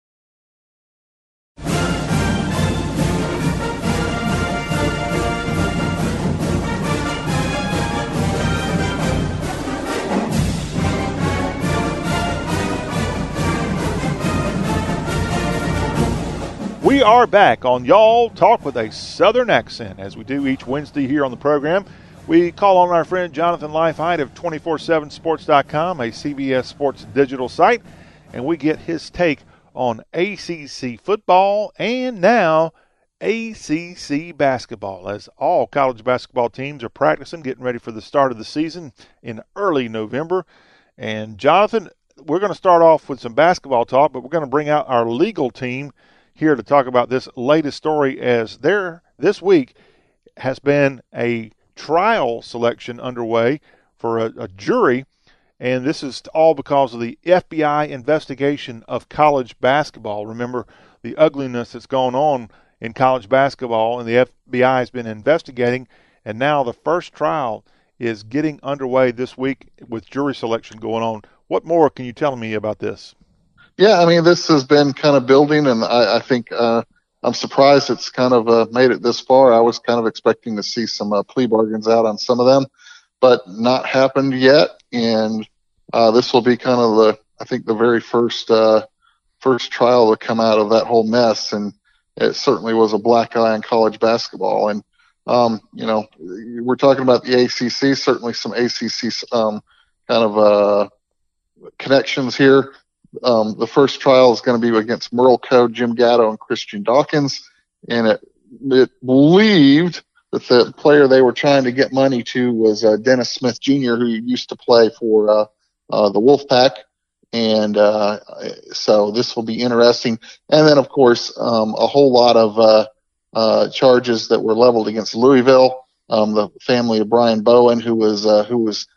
We are back on Y'all Talk with a Southern Accent, as we do each Wednesday here on the program. We call on our friend Jonathan Leifheit of 247sports.com, a CBS Sports digital site, and we get his take on ACC football and now ACC basketball, as all college basketball teams are practicing, getting ready for the start of the season in early November. And Jonathan, we're going to start off with some basketball talk, but we're going to bring out our legal team here to talk about this latest story as there this week has been a trial selection underway for a, a jury and this is all because of the FBI investigation of college basketball. Remember the ugliness that's gone on in college basketball, and the FBI has been investigating, and now the first trial is getting underway this week with jury selection going on. What more can you tell me about this? Yeah, I mean, this has been kind of building, and I, I think uh, I'm surprised it's kind of uh, made it this far. I was kind of expecting to see some uh, plea bargains out on some of them, but not happened yet. And uh, this will be kind of the, I think, the very first uh, first trial to come out of that whole mess, and it certainly was a black eye on college basketball. And um, you know, we're talking about the ACC, certainly some ACC um, kind of uh, connections here. Um, the first trial is going to be against Merl Code, Jim Gatto, and Christian Dawkins, and it, it believed that the player they were trying to get money to was uh, Dennis Smith Jr., who used to play for uh, uh, the Wolfpack. And uh, so this will be interesting. And then, of course, um, a whole lot of uh, uh, charges that were leveled against Louisville. Um, the family of Brian Bowen, who was who was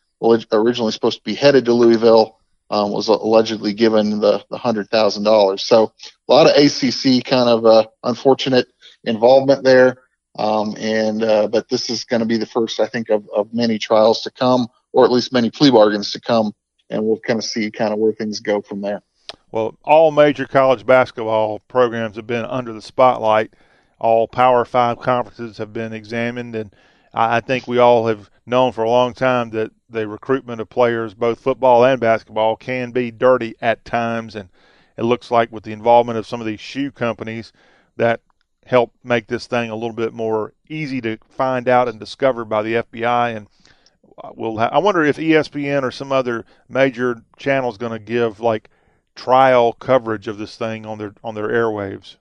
originally supposed to be headed to Louisville, um, was allegedly given the, the hundred thousand dollars. So a lot of ACC kind of uh, unfortunate involvement there. Um, and uh, but this is going to be the first, I think, of, of many trials to come, or at least many plea bargains to come and we'll kind of see kind of where things go from there. Well, all major college basketball programs have been under the spotlight. All Power Five conferences have been examined, and I think we all have known for a long time that the recruitment of players, both football and basketball, can be dirty at times. And it looks like with the involvement of some of these shoe companies, that help make this thing a little bit more easy to find out and discover by the FBI. And uh, we'll ha- I wonder if ESPN or some other major channel is going to give like trial coverage of this thing on their on their airwaves.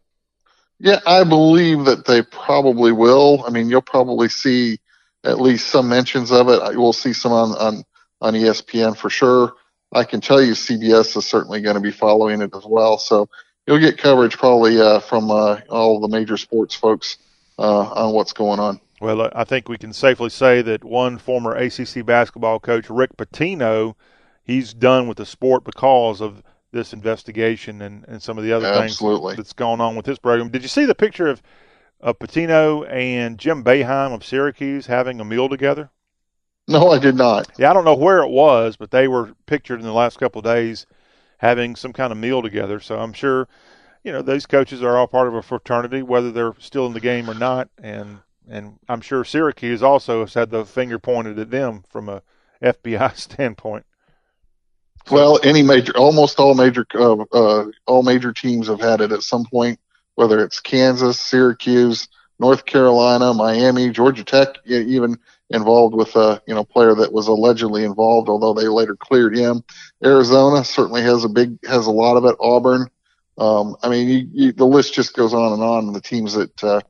Yeah, I believe that they probably will. I mean, you'll probably see at least some mentions of it. We'll see some on on on ESPN for sure. I can tell you CBS is certainly going to be following it as well. So you'll get coverage probably uh, from uh, all the major sports folks uh, on what's going on. Well, I think we can safely say that one former ACC basketball coach, Rick Pitino, he's done with the sport because of this investigation and, and some of the other Absolutely. things that's going on with his program. Did you see the picture of, of Pitino and Jim Boeheim of Syracuse having a meal together? No, I did not. Yeah, I don't know where it was, but they were pictured in the last couple of days having some kind of meal together. So I'm sure, you know, these coaches are all part of a fraternity, whether they're still in the game or not. And and I'm sure Syracuse also has had the finger pointed at them from a (laughs) FBI standpoint. So, well, any major, almost all major, uh, uh, all major teams have had it at some point, whether it's Kansas, Syracuse, North Carolina, Miami, Georgia Tech, even involved with a you know player that was allegedly involved, although they later cleared him. Arizona certainly has a big has a lot of it. Auburn, um, I mean, you, you, the list just goes on and on. The teams that uh,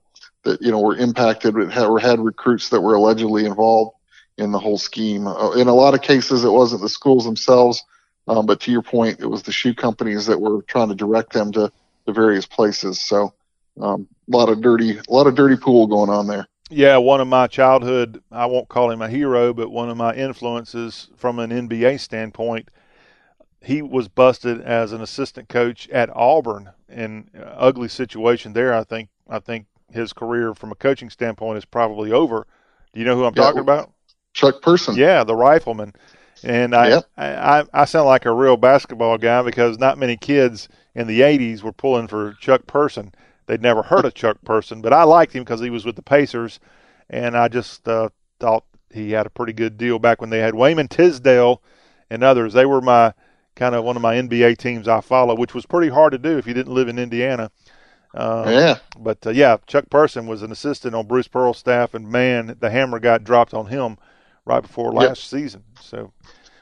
that you know were impacted or had recruits that were allegedly involved in the whole scheme. Uh, in a lot of cases, it wasn't the schools themselves, um, but to your point, it was the shoe companies that were trying to direct them to the various places. So um, a lot of dirty, a lot of dirty pool going on there. Yeah, one of my childhood, I won't call him a hero, but one of my influences from an NBA standpoint, he was busted as an assistant coach at Auburn in ugly situation there. I think I think his career from a coaching standpoint is probably over. Do you know who I'm yeah, talking about? Chuck Person. Yeah, the rifleman. And I, yep. I, I sound like a real basketball guy because not many kids in the '80s were pulling for Chuck Person. They'd never heard of Chuck Person, but I liked him because he was with the Pacers, and I just uh, thought he had a pretty good deal back when they had Wayman Tisdale and others. They were my kind of one of my NBA teams I follow, which was pretty hard to do if you didn't live in Indiana Uh, yeah. But uh, yeah, Chuck Person was an assistant on Bruce Pearl's staff, and man, the hammer got dropped on him right before last Yep. season. So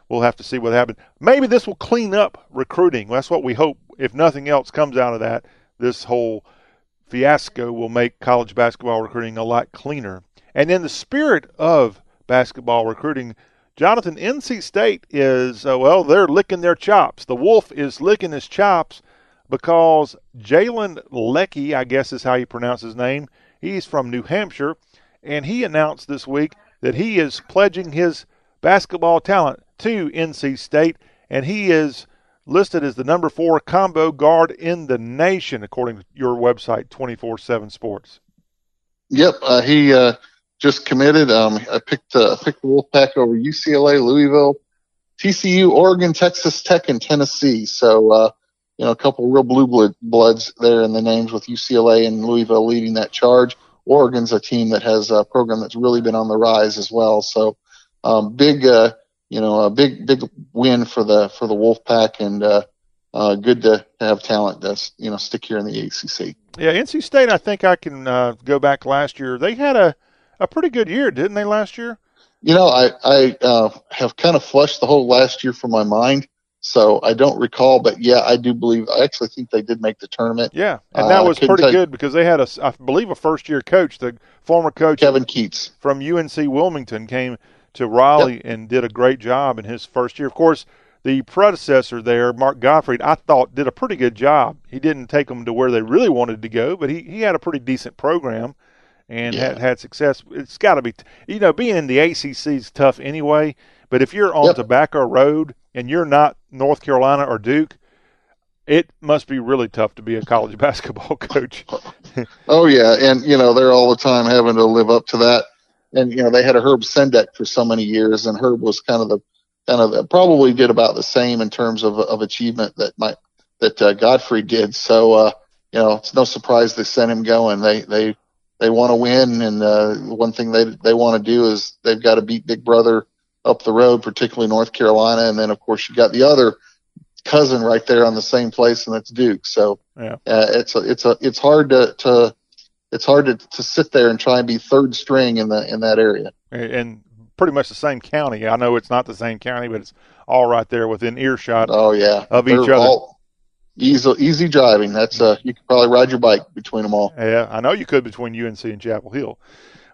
we'll have to see what happens. Maybe this will clean up recruiting. That's what we hope. If nothing else comes out of that, this whole fiasco will make college basketball recruiting a lot cleaner. And in the spirit of basketball recruiting, Jonathan, NC State is, uh, well, they're licking their chops. The Wolf is licking his chops because Jalen Lecque, I guess is how you pronounce his name, he's from New Hampshire, and he announced this week that he is pledging his basketball talent to NC State, and he is listed as the number four combo guard in the nation, according to your website, 24 7 Sports. Yep, uh, he uh, just committed. Um, I picked uh, picked the Wolfpack over UCLA, Louisville, TCU, Oregon, Texas Tech, and Tennessee. So uh, you know, a couple real blue blood, bloods there in the names with UCLA and Louisville leading that charge. Oregon's a team that has a program that's really been on the rise as well. So um, big, uh, you know, a big big win for the for the Wolfpack, and uh, uh, good to have talent that's you know stick here in the ACC. Yeah, NC State, I think I can uh, go back last year. They had a, a pretty good year, didn't they, last year? You know, I I uh, have kind of flushed the whole last year from my mind, so I don't recall. But yeah, I do believe. I actually think they did make the tournament. Yeah, and that Uh, was pretty good because they had a, I believe, a first year coach, the former coach Kevin Keatts. from UNC Wilmington, came to Raleigh and did a great job in his first year. Of course, the predecessor there, Mark Gottfried, I thought did a pretty good job. He didn't take them to where they really wanted to go, but he, he had a pretty decent program and had, had success. It's got to be, you know, being in the ACC is tough anyway. But if you're on Yep. Tobacco Road and you're not North Carolina or Duke, it must be really tough to be a college (laughs) basketball coach. Oh yeah, and you know they're all the time having to live up to that. And you know they had a Herb Sendek for so many years, and Herb was kind of the kind of the, probably did about the same in terms of of achievement that my that uh, Gottfried did. So uh, you know it's no surprise they sent him going. They they they want to win, and uh, one thing they they want to do is they've got to beat Big Brother up the road, particularly North Carolina, and then of course you got the other cousin right there on the same place, and that's Duke. So Yeah. uh, it's a, it's a it's hard to to it's hard to, to sit there and try and be third string in the in that area. and pretty much the same county. I know it's not the same county, but it's all right there within earshot Oh yeah, of each They're other. all easy easy driving. That's uh you could probably ride your bike between them all. Yeah, I know you could between UNC and Chapel Hill.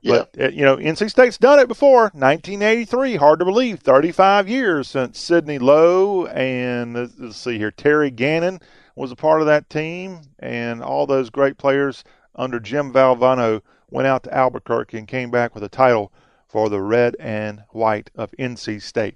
Yeah. But, uh, you know, NC State's done it before. 1983, hard to believe. 35 years since Sidney Lowe and, let's see here, Terry Gannon was a part of that team. And all those great players under Jim Valvano went out to Albuquerque and came back with a title for the red and white of NC State.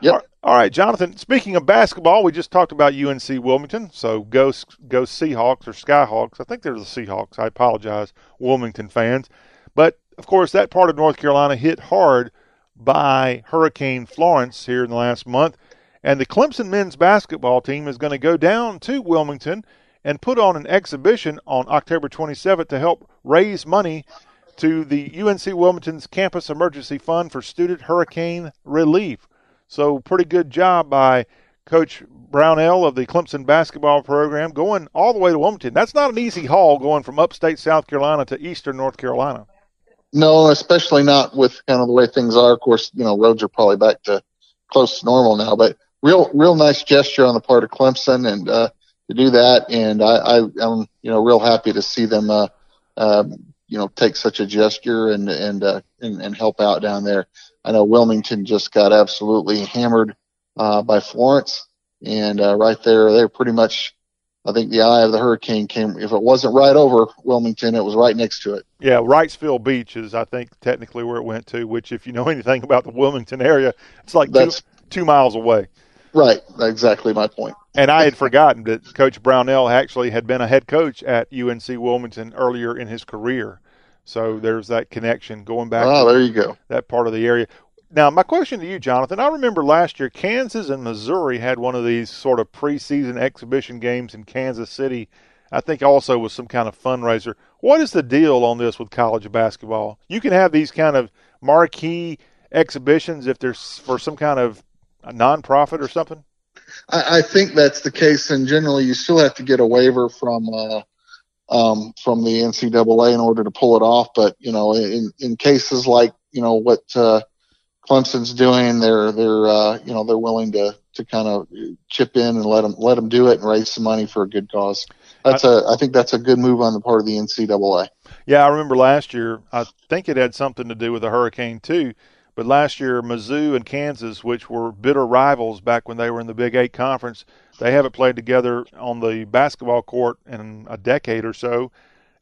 Yep. All right, Jonathan. Speaking of basketball, we just talked about UNC Wilmington. So go go Seahawks or Skyhawks. I think they're the Seahawks. I apologize, Wilmington fans. But of course, that part of North Carolina hit hard by Hurricane Florence here in the last month, and the Clemson men's basketball team is going to go down to Wilmington and put on an exhibition on October 27th to help raise money to the UNC Wilmington's Campus Emergency Fund for Student Hurricane Relief. So, pretty good job by Coach Brownell of the Clemson basketball program going all the way to Wilmington. That's not an easy haul going from upstate South Carolina to eastern North Carolina. No, especially not with kind of the way things are. Of course, you know roads are probably back to close to normal now, but real real nice gesture on the part of Clemson and uh, to do that. And I, I I'm you know real happy to see them uh, um, you know take such a gesture and and, uh, and and help out down there. I know Wilmington just got absolutely hammered uh, by Florence, and uh, right there they're pretty much. I think the eye of the hurricane came. If it wasn't right over Wilmington, it was right next to it. Yeah, Wrightsville Beach is, I think, technically where it went to. Which, if you know (laughs) anything about the Wilmington area, it's like two, two miles away. Right, exactly my point. And I had forgotten that Coach Brownell actually had been a head coach at UNC Wilmington earlier in his career. So there's that connection going back. Oh, there you go. That part of the area. Now, my question to you, Jonathan. I remember last year Kansas and Missouri had one of these sort of preseason exhibition games in Kansas City. I think also was some kind of fundraiser. What is the deal on this with college basketball? You can have these kind of marquee exhibitions if there's for some kind of a nonprofit or something. I, I think that's the case, and generally you still have to get a waiver from uh, um, from the NCAA in order to pull it off. But you know, in in cases like you know what uh, Clemson's doing, they're they're uh, you know they're willing to to kind of chip in and let them let them do it and raise some money for a good cause. That's a I think that's a good move on the part of the NCAA. Yeah, I remember last year. I think it had something to do with the hurricane too. But last year, Mizzou and Kansas, which were bitter rivals back when they were in the Big Eight conference, they haven't played together on the basketball court in a decade or so.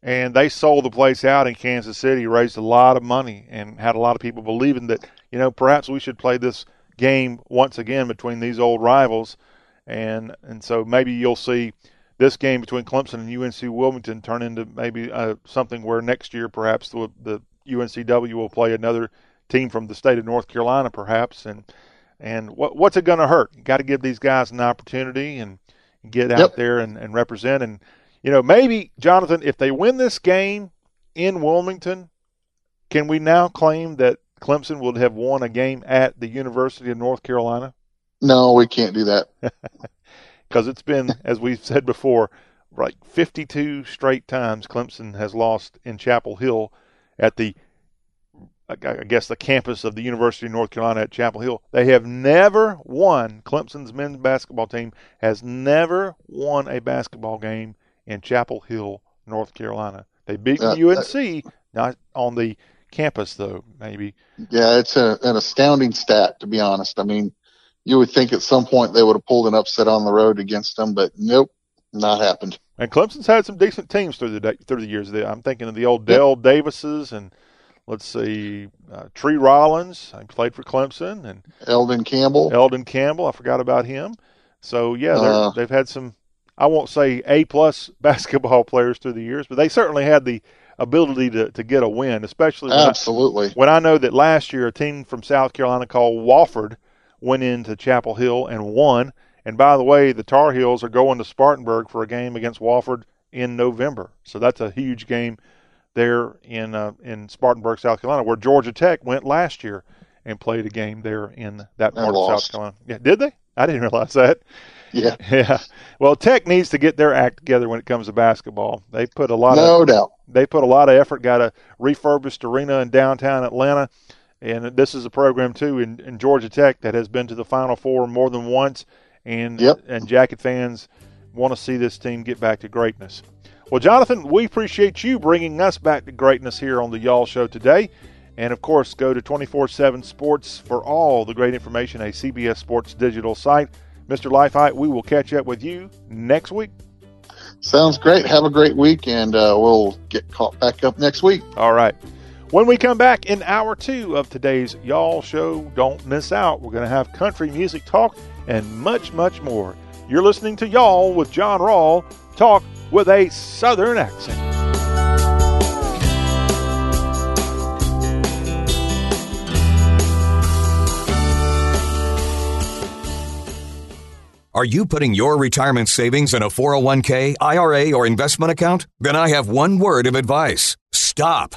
And they sold the place out in Kansas City, raised a lot of money, and had a lot of people believing that, you know, perhaps we should play this game once again between these old rivals. And and so maybe you'll see this game between Clemson and UNC Wilmington turn into maybe uh, something where next year perhaps the, the UNCW will play another team from the state of North Carolina, perhaps. And and what what's it going to hurt? You got to give these guys an opportunity and get out yep. there and, and represent. And you know, maybe Jonathan, if they win this game in Wilmington, can we now claim that Clemson would have won a game at the University of North Carolina? No, we can't do that. (laughs) Because it's been, as we've said before, like 52 straight times Clemson has lost in Chapel Hill at the I guess the campus of the University of North Carolina at Chapel Hill. They have never won. Clemson's men's basketball team has never won a basketball game in Chapel Hill, North Carolina. They beat uh, UNC, not on the campus though. Maybe. Yeah, it's a, an astounding stat to be honest. I mean, you would think at some point they would have pulled an upset on the road against them, but nope, not happened. And Clemson's had some decent teams through the through the years. I'm thinking of the old yep. Davises and let's see, uh, Tree Rollins. I played for Clemson and Elden Campbell. Elden Campbell. I forgot about him. So yeah, uh, they've had some. I won't say A plus (laughs) basketball players through the years, but they certainly had the ability to, to get a win, especially when absolutely I, when I know that last year a team from South Carolina called Wofford went into Chapel Hill and won. And by the way, the Tar Heels are going to Spartanburg for a game against Wofford in November, so that's a huge game there in uh, in Spartanburg, South Carolina, where Georgia Tech went last year and played a game there in that part of South Carolina. Yeah, did they? I didn't realize that. Yeah. (laughs) Yeah. Well, Tech needs to get their act together when it comes to basketball. They put a lot no of doubt. They put a lot of effort. Got a refurbished arena in downtown Atlanta, and this is a program too in, in Georgia Tech that has been to the Final Four more than once, and yep. and Jacket fans want to see this team get back to greatness. Well, Jonathan, we appreciate you bringing us back to greatness here on the Y'all Show today. And of course, go to 24 7 Sports for all the great information, a CBS Sports digital site. Mr. Leifheit, we will catch up with you next week. Sounds great. Have a great week, and uh, we'll get caught back up next week. All right. When we come back in hour two of today's Y'all Show, don't miss out. We're going to have country music talk and much, much more. You're listening to Y'all with John Rawl. Talk with a Southern accent. Are you putting your retirement savings in a 401k, IRA, or investment account? Then I have one word of advice stop.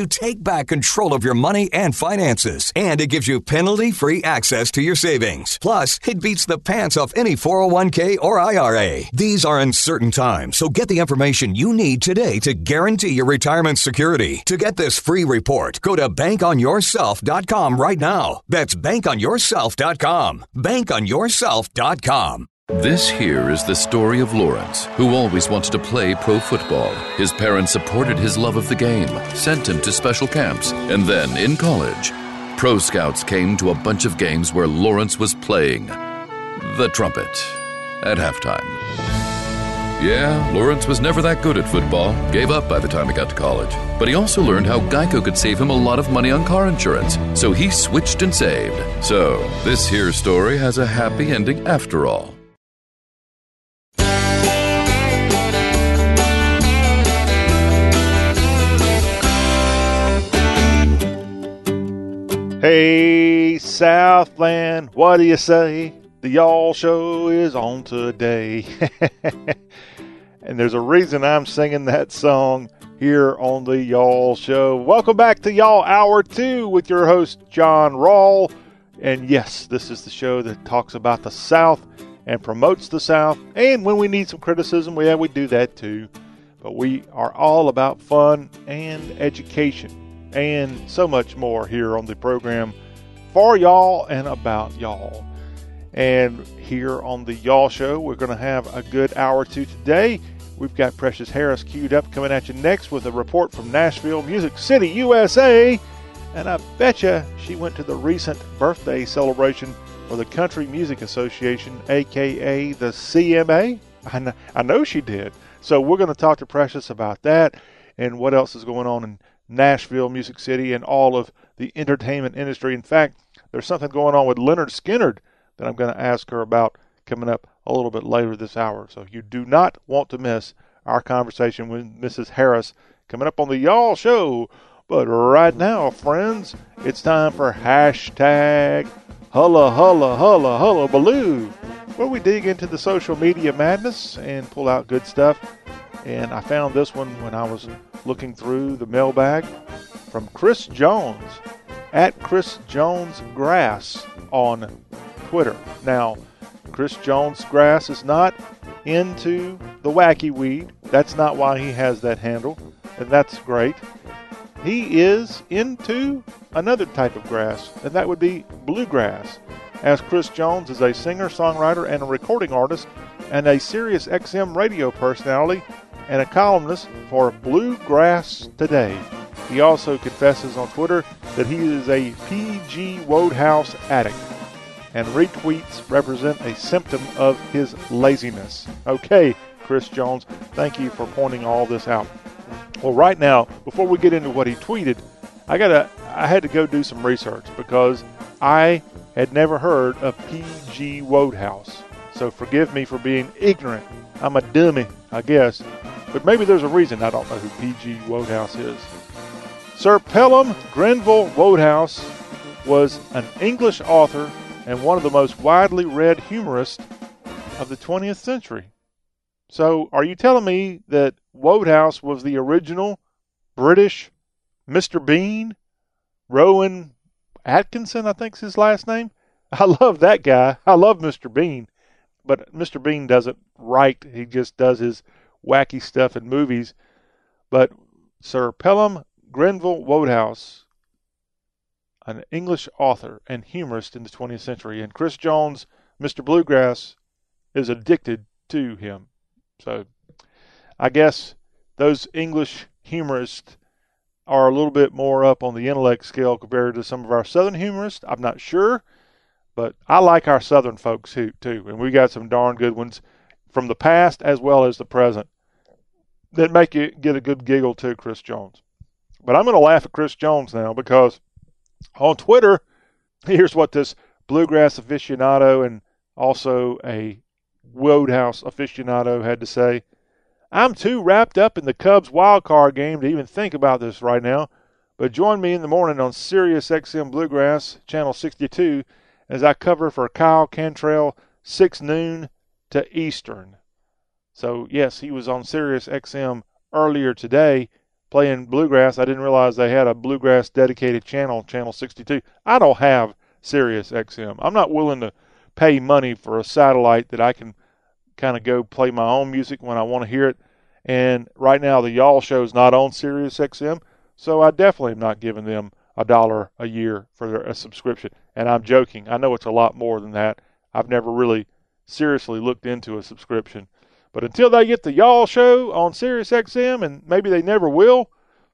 you take back control of your money and finances, and it gives you penalty free access to your savings. Plus, it beats the pants off any 401k or IRA. These are uncertain times, so get the information you need today to guarantee your retirement security. To get this free report, go to bankonyourself.com right now. That's bankonyourself.com. Bankonyourself.com. This here is the story of Lawrence, who always wanted to play pro football. His parents supported his love of the game, sent him to special camps, and then, in college, pro scouts came to a bunch of games where Lawrence was playing the trumpet at halftime. Yeah, Lawrence was never that good at football, gave up by the time he got to college. But he also learned how Geico could save him a lot of money on car insurance, so he switched and saved. So, this here story has a happy ending after all. Hey, Southland, what do you say? The Y'all Show is on today. (laughs) and there's a reason I'm singing that song here on the Y'all Show. Welcome back to Y'all Hour 2 with your host, John Rawl. And yes, this is the show that talks about the South and promotes the South. And when we need some criticism, yeah, we do that too. But we are all about fun and education and so much more here on the program for y'all and about y'all. And here on the Y'all Show, we're going to have a good hour two today. We've got Precious Harris queued up coming at you next with a report from Nashville, Music City, USA. And I betcha she went to the recent birthday celebration for the Country Music Association, aka the CMA. I know, I know she did. So we're going to talk to Precious about that and what else is going on in Nashville, Music City, and all of the entertainment industry. In fact, there's something going on with Lynyrd Skynyrd that I'm going to ask her about coming up a little bit later this hour. So you do not want to miss our conversation with Mrs. Harris coming up on the Y'all Show. But right now, friends, it's time for hashtag Hulla Hulla Hulla Hulla Baloo, where we dig into the social media madness and pull out good stuff. And I found this one when I was looking through the mailbag from Chris Jones at Chris Jones Grass on Twitter. Now, Chris Jones Grass is not into the wacky weed. That's not why he has that handle, and that's great. He is into another type of grass, and that would be bluegrass. As Chris Jones is a singer, songwriter, and a recording artist, and a Sirius XM radio personality, and a columnist for Bluegrass Today. He also confesses on Twitter that he is a P.G. Wodehouse addict, and retweets represent a symptom of his laziness. Okay, Chris Jones, thank you for pointing all this out. Well, right now, before we get into what he tweeted, I gotta I had to go do some research because I had never heard of P.G. Wodehouse. So forgive me for being ignorant. I'm a dummy, I guess. But maybe there's a reason I don't know who P.G. Wodehouse is. Sir Pelham Grenville Wodehouse was an English author and one of the most widely read humorists of the 20th century. So, are you telling me that Wodehouse was the original British Mr. Bean? Rowan Atkinson, I think's his last name. I love that guy. I love Mr. Bean. But Mr. Bean doesn't write, he just does his wacky stuff in movies. But Sir Pelham Grenville Wodehouse, an English author and humorist in the 20th century, and Chris Jones, Mr. Bluegrass, is addicted to him. So I guess those English humorists are a little bit more up on the intellect scale compared to some of our Southern humorists. I'm not sure, but I like our Southern folks too, and we got some darn good ones from the past as well as the present that make you get a good giggle too, Chris Jones. But I'm going to laugh at Chris Jones now because on Twitter, (laughs) here's what this bluegrass aficionado and also a Wodehouse aficionado had to say. I'm too wrapped up in the Cubs wild card game to even think about this right now. But join me in the morning on Sirius XM Bluegrass, Channel 62, as I cover for Kyle Cantrell 6 noon to Eastern. So, yes, he was on Sirius XM earlier today playing bluegrass. I didn't realize they had a bluegrass dedicated channel, Channel 62. I don't have Sirius XM. I'm not willing to pay money for a satellite that I can kind of go play my own music when I want to hear it. And right now, the Y'all Show is not on Sirius XM, so I definitely am not giving them a dollar a year for their, a subscription. And I'm joking. I know it's a lot more than that. I've never really seriously looked into a subscription. But until they get the Y'all Show on Sirius XM, and maybe they never will,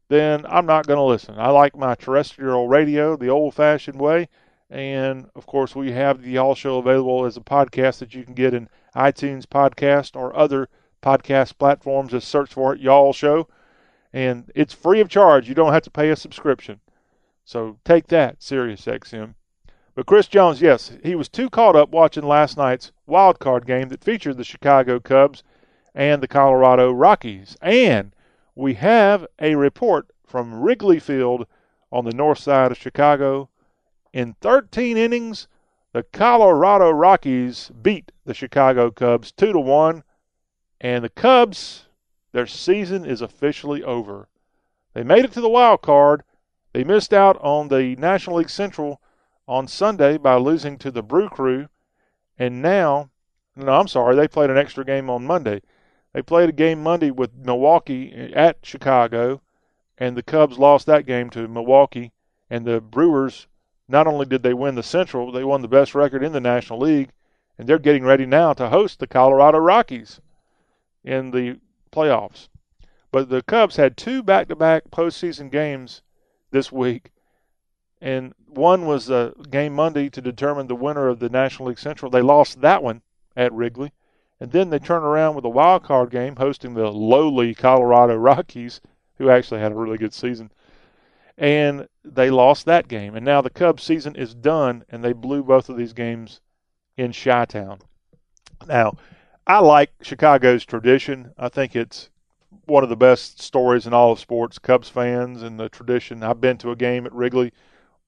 then I'm not going to listen. I like my terrestrial radio the old fashioned way. And of course, we have the Y'all Show available as a podcast that you can get in iTunes Podcast or other podcast platforms. Just search for it, Y'all Show. And it's free of charge. You don't have to pay a subscription. So take that, Sirius XM. But Chris Jones, yes, he was too caught up watching last night's wild card game that featured the Chicago Cubs and the Colorado Rockies. And we have a report from Wrigley Field on the north side of Chicago In 13 innings, the Colorado Rockies beat the Chicago Cubs 2 to 1, and the Cubs, their season is officially over. They made it to the wild card. They missed out on the National League Central on Sunday by losing to the Brew Crew, and now, no, I'm sorry, they played an extra game on Monday. They played a game Monday with Milwaukee at Chicago, and the Cubs lost that game to Milwaukee. And the Brewers, not only did they win the Central, they won the best record in the National League, and they're getting ready now to host the Colorado Rockies in the playoffs. But the Cubs had two back to back postseason games this week, and one was a game Monday to determine the winner of the National League Central. They lost that one at Wrigley. And then they turn around with a wild card game hosting the lowly Colorado (laughs) Rockies, who actually had a really good season. And they lost that game. And now the Cubs season is done, and they blew both of these games in Chi Town. Now, I like Chicago's tradition. I think it's one of the best stories in all of sports. Cubs fans and the tradition. I've been to a game at Wrigley,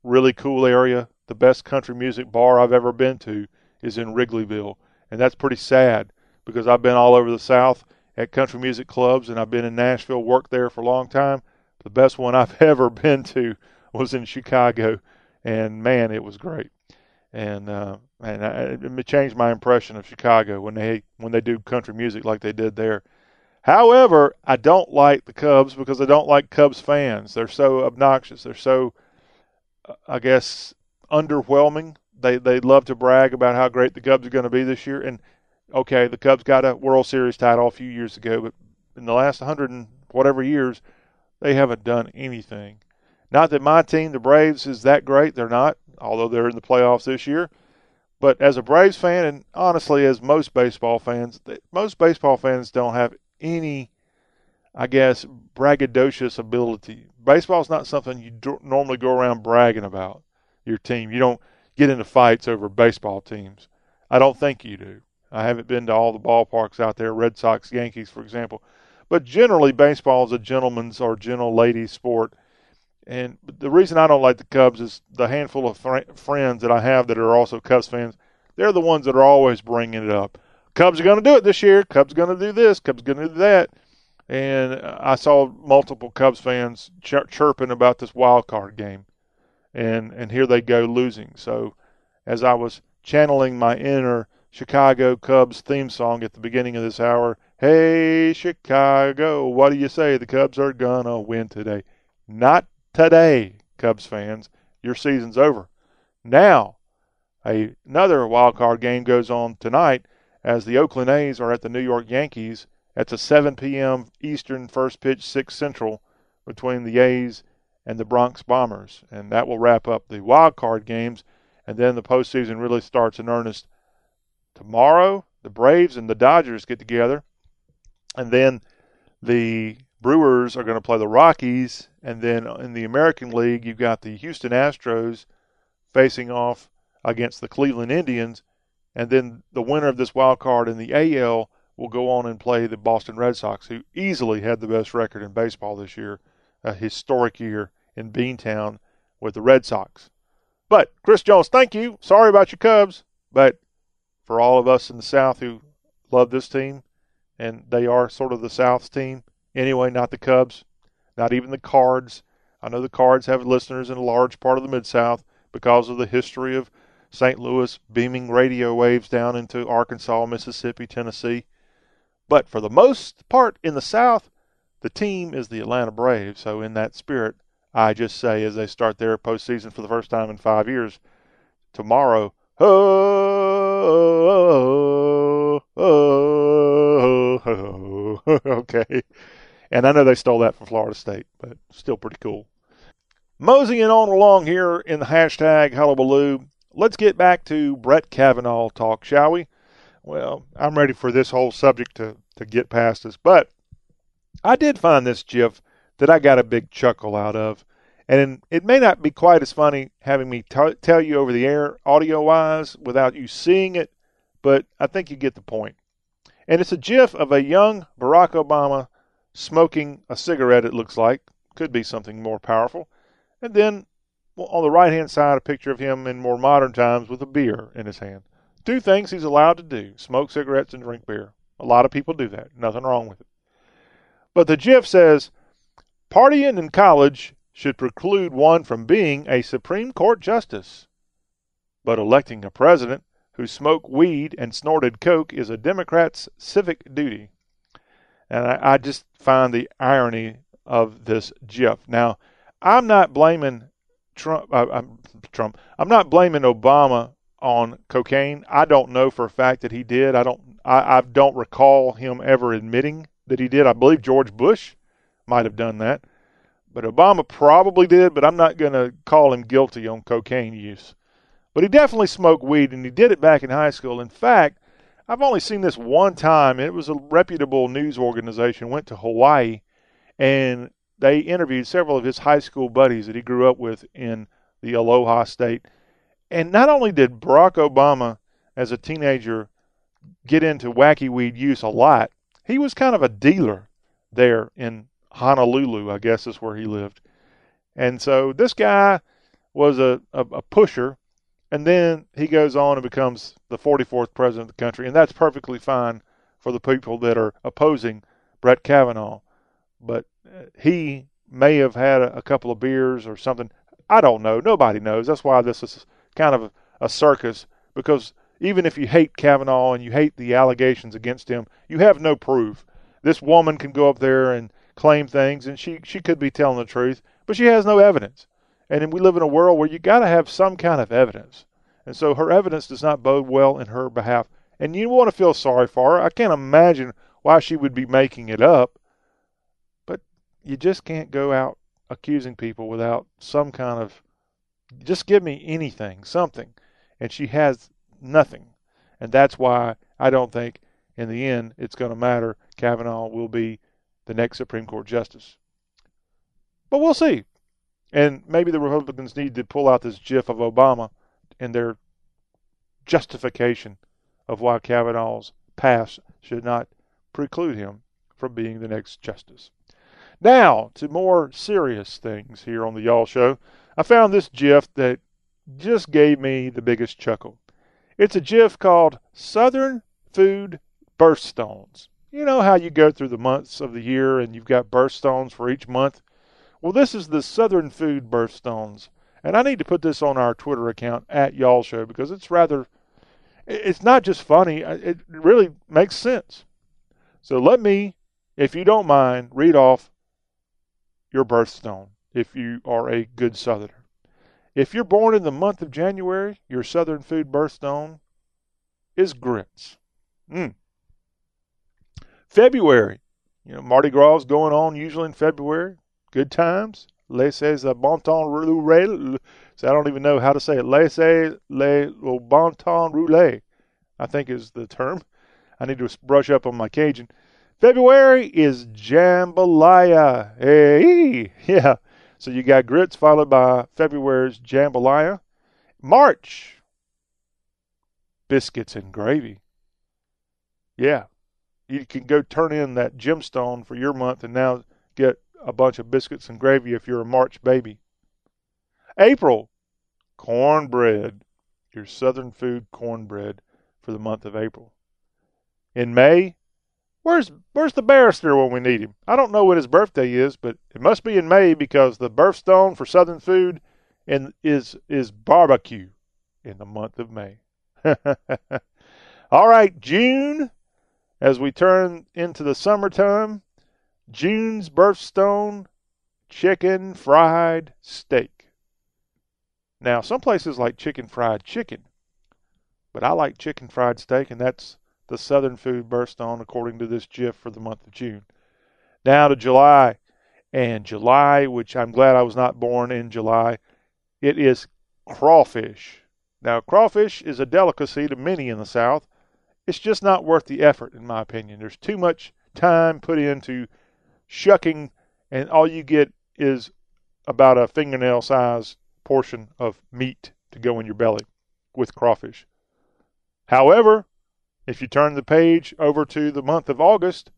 really cool area. The best country music bar I've ever been to is in Wrigleyville, and that's pretty sad because I've been all over the South at country music clubs, and I've been in Nashville, worked there for a long time. The best one I've (laughs) ever been to was in Chicago, and man, it was great. And uh, and I, it changed my impression of Chicago when they when they do country music like they did there. However, I don't like the Cubs because I don't like Cubs fans. They're so obnoxious. They're so, uh, I guess, underwhelming. They they love to brag about how great the Cubs are going to be this year, and okay, the Cubs got a World Series title a few years ago, but in the last hundred and whatever years, they haven't done anything. Not that my team, the Braves, is that great. They're not, although they're in the playoffs this year. But as a Braves fan, and honestly, as most baseball fans, most baseball fans don't have any, I guess, braggadocious ability. Baseball is not something you normally go around bragging about your team. You don't get into fights over baseball teams. I don't think you do. I haven't been to all the ballparks out there, Red Sox, Yankees, for example. But generally, baseball is a gentleman's or gentle ladies' sport. And the reason I don't like the Cubs is the handful of fr- friends that I have that are also Cubs fans. They're the ones that are always bringing it up. Cubs are going to do it this year. Cubs are going to do this. Cubs going to do that. And I saw multiple Cubs fans chir- chirping about this wild card game, and and here they go losing. So, as I was channeling my inner Chicago Cubs theme song at the beginning of this hour. Hey, Chicago, what do you say? The Cubs are to win today. Not today, Cubs fans. Your season's over. Now, a, another wild card game goes on tonight as the Oakland A's are at the New York Yankees. It's a 7 p.m. Eastern first pitch, 6 Central between the A's and the Bronx Bombers. And that will wrap up the wild card games. And then the postseason really starts in earnest Tomorrow, the Braves and the Dodgers get together, and then the Brewers are going to play the Rockies, and then in the American League, you've got the Houston Astros facing off against the Cleveland Indians, and then the winner of this wild card in the AL will go on and play the Boston Red Sox, who easily had the best record in baseball this year, a historic year in Beantown with the Red Sox. But Chris Jones, thank you. Sorry about your Cubs, but for all of us in the South who love this team, and they are sort of the South's team. Anyway, not the Cubs, not even the Cards. I know the Cards have listeners in a large part of the Mid South because of the history of St. Louis beaming radio waves down into Arkansas, Mississippi, Tennessee. But for the most part in the South, the team is the Atlanta Braves. So, in that spirit, I just say as they start their postseason for the first time in five years, tomorrow, oh, oh, oh, okay. And I know they stole that from Florida State, but still pretty cool. Moseying on along here in the hashtag hullabaloo, let's get back to Brett Kavanaugh talk, shall we? Well, I'm ready for this whole subject to, to get past us, but I did find this GIF that I got a big chuckle out of. And it may not be quite as funny having me t- tell you over the air, audio wise, without you seeing it, but I think you get the point. And it's a gif of a young Barack Obama smoking a cigarette, it looks like. Could be something more powerful. And then on the right hand side, a picture of him in more modern times with a beer in his hand. Two things he's allowed to do smoke cigarettes and drink beer. A lot of people do that. Nothing wrong with it. But the GIF says partying in college should preclude one from being a Supreme Court justice. But electing a president who smoked weed and snorted coke is a Democrat's civic duty. And I, I just find the irony of this GIF. Now, I'm not blaming Trump. Uh, I'm, Trump. I'm not blaming Obama on cocaine. I don't know for a fact that he did. I don't. I, I don't recall him ever admitting that he did. I believe George Bush might have done that, but Obama probably did. But I'm not going to call him guilty on cocaine use. But he definitely smoked weed, and he did it back in high school. In fact, I've only seen this one time. It was a reputable news organization went to Hawaii, and they interviewed several of his high school buddies that he grew up with in the Aloha State. And not only did Barack Obama, as a teenager, get into wacky weed use a lot, he was kind of a dealer there in Honolulu, I guess is where he lived. And so this guy was a, a, a pusher, and then he goes on and becomes the 44th president of the country, and that's perfectly fine for the people that are opposing Brett Kavanaugh. But he may have had a, a couple of beers or something. I don't know. Nobody knows. That's why this is kind of a circus because even if you hate Kavanaugh and you hate the allegations against him, you have no proof. This woman can go up there and claim things, and she she could be telling the truth, but she has no evidence. And we live in a world where you got to have some kind of evidence, and so her evidence does not bode well in her behalf. And you want to feel sorry for her. I can't imagine why she would be making it up, you just can't go out accusing people without some kind of just give me anything, something. And she has nothing. And that's why I don't think in the end it's going to matter. Kavanaugh will be the next Supreme Court justice. But we'll see. And maybe the Republicans need to pull out this gif of Obama in their justification of why Kavanaugh's past should not preclude him from being the next justice. Now, to more serious things here on the Y'all Show. I found this GIF that just gave me the biggest chuckle. It's a GIF called Southern Food Birthstones. You know how you go through the months of the year and you've got birthstones for each month? Well, this is the Southern Food Birthstones. And I need to put this on our Twitter account at Y'all Show because it's rather, it's not just funny, uh, it really makes sense. So let me, if you don't mind, read off your birthstone if you are a good Southerner. If you're born in the month of January, your Southern food birthstone is grits. Mm. February, you know, Mardi Gras is going on usually in February. Good times. Laissez le bon temps rouler. So I don't even know how to say it. Laissez le bon temps rouler, I think is the term. I need to brush up on my Cajun. February is jambalaya. Hey, yeah. So you got grits followed by February's jambalaya. March, biscuits and gravy. Yeah, you can go turn in that gemstone for your month and now get a bunch of biscuits and gravy if you're a March baby. April, cornbread, your southern food cornbread for the month of April. In May, Where's where's the barrister when we need him? I don't know what his birthday is, but it must be in May because the birthstone for Southern food in, is is barbecue in the month of May. (laughs) All right, June, as we turn into the summertime, June's birthstone, chicken fried steak. Now, some places like chicken fried chicken, but I like chicken fried steak, and that's the Southern food burst on, according to this GIF for the month of June. Now to July. And July, which I'm glad I was not born in July, it is crawfish. Now, crawfish is a delicacy to many in the South. It's just not worth the effort, in my opinion. There's too much time put into shucking, and all you get is about a fingernail size portion of meat to go in your belly with crawfish. However, if you turn the page over to the month of August,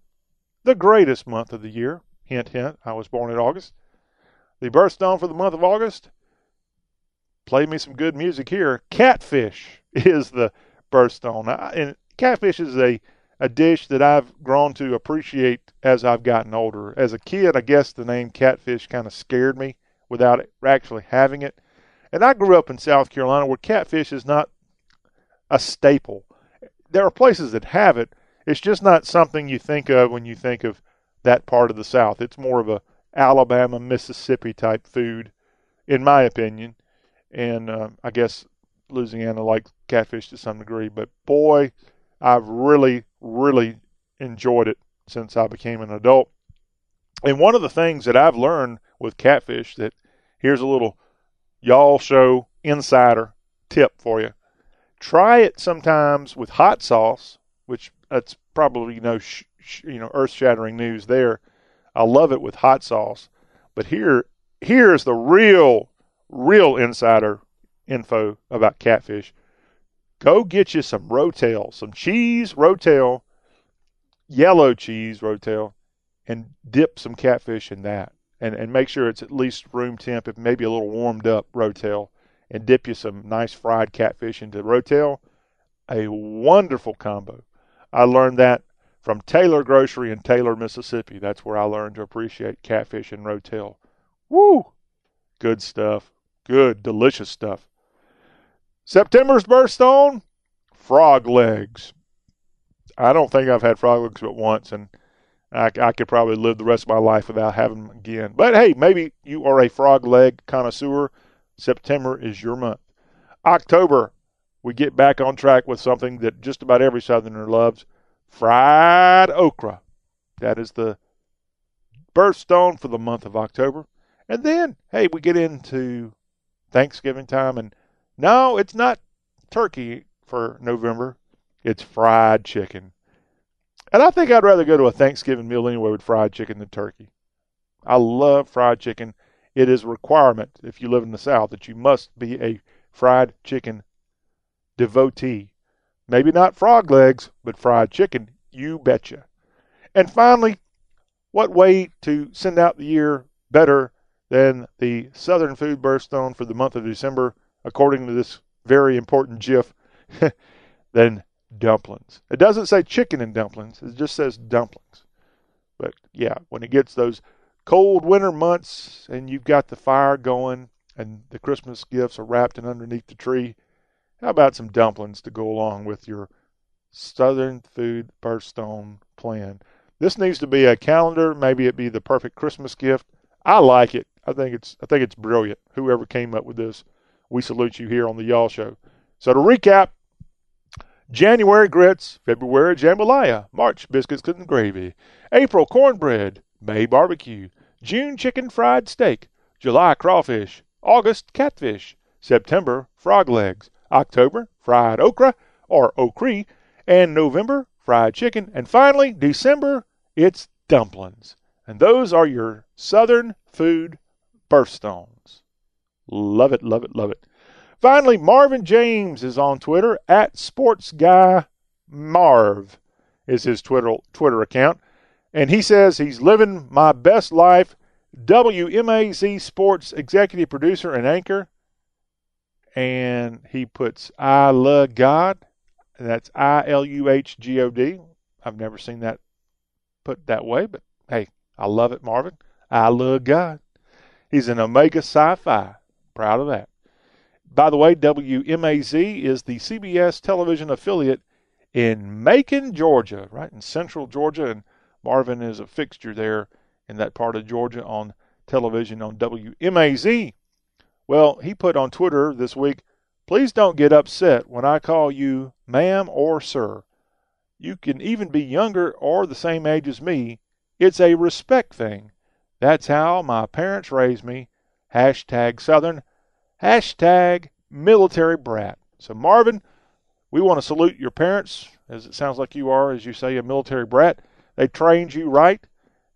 the greatest month of the year, hint, hint, I was born in August. The birthstone for the month of August, play me some good music here. Catfish (laughs) is the birthstone. And catfish is a, a dish that I've grown to appreciate as I've gotten older. As a kid, I guess the name catfish kind of scared me without actually having it. And I grew up in South Carolina where catfish is not a staple. There are places that have it. It's just not something you think of when you think of that part of the South. It's more of a Alabama, Mississippi type food, in my opinion. And uh, I guess Louisiana likes catfish to some degree. But boy, I've really, really enjoyed it since I became an adult. And one of the things that I've learned with catfish that here's a little y'all show insider tip for you. Try it sometimes with hot sauce, which that's probably no sh- sh- you know earth shattering news there. I love it with hot sauce, but here here's the real real insider info about catfish. Go get you some rotel, some cheese rotel, yellow cheese rotel, and dip some catfish in that. And, and make sure it's at least room temp, if maybe a little warmed up rotel, and dip you some nice fried catfish into rotel. A wonderful combo. I learned that from Taylor Grocery in Taylor, Mississippi. That's where I learned to appreciate catfish and rotel. Woo! Good stuff. Good, delicious stuff. September's birthstone, frog legs. I don't think I've had frog legs but once, and I, I, could probably live the rest of my life without having them again. But hey, maybe you are a frog leg connoisseur. September is your month. October, we get back on track with something that just about every Southerner loves fried okra. That is the birthstone for the month of October. And then, hey, we get into Thanksgiving time, and no, it's not turkey for November. It's fried chicken. And I think I'd rather go to a Thanksgiving meal anyway with fried chicken than turkey. I love fried chicken. It is a requirement if you live in the South that you must be a fried chicken devotee. Maybe not frog legs, but fried chicken. You betcha. And finally, what way to send out the year better than the Southern Food Birthstone for the month of December according to this very important GIF, (laughs) than dumplings. It doesn't say chicken and dumplings, it just says dumplings. But yeah, when it gets those cold winter months and you've got the fire going and the Christmas gifts are wrapped in underneath the tree, how about some dumplings to go along with your Southern Food Birthstone plan? This needs to be a calendar. Maybe it'd be the perfect Christmas gift. I like it. I think it's I think it's brilliant. Whoever came up with this we salute you here on the Y'all Show. So to recap, January grits, February jambalaya, March biscuits and gravy, April cornbread, May barbecue, June chicken fried steak, July crawfish, August catfish, September frog legs, October fried okra or okra, and November fried chicken, and finally December it's dumplings. And those are your southern food birthstones. Love it, love it, love it. Finally, Marvin James is on Twitter at SportsGuyMarv is his Twitter Twitter account, and he says he's living my best life. WMAZ Sports executive producer and anchor, and he puts I love God. That's I L U H G O D. I've never seen that put that way, but hey, I love it, Marvin. I love God. He's an Omega Psi Phi. Proud of that. By the way, WMAZ is the CBS television affiliate in Macon, Georgia, right in central Georgia. And Marvin is a fixture there in that part of Georgia on television on WMAZ. Well, he put on Twitter this week, please don't get upset when I call you ma'am or sir. You can even be younger or the same age as me. It's a respect thing. That's how my parents raised me, hashtag Southern, hashtag military brat. So, Marvin, we want to salute your parents, as it sounds like you are, as you say, a military brat. They trained you right,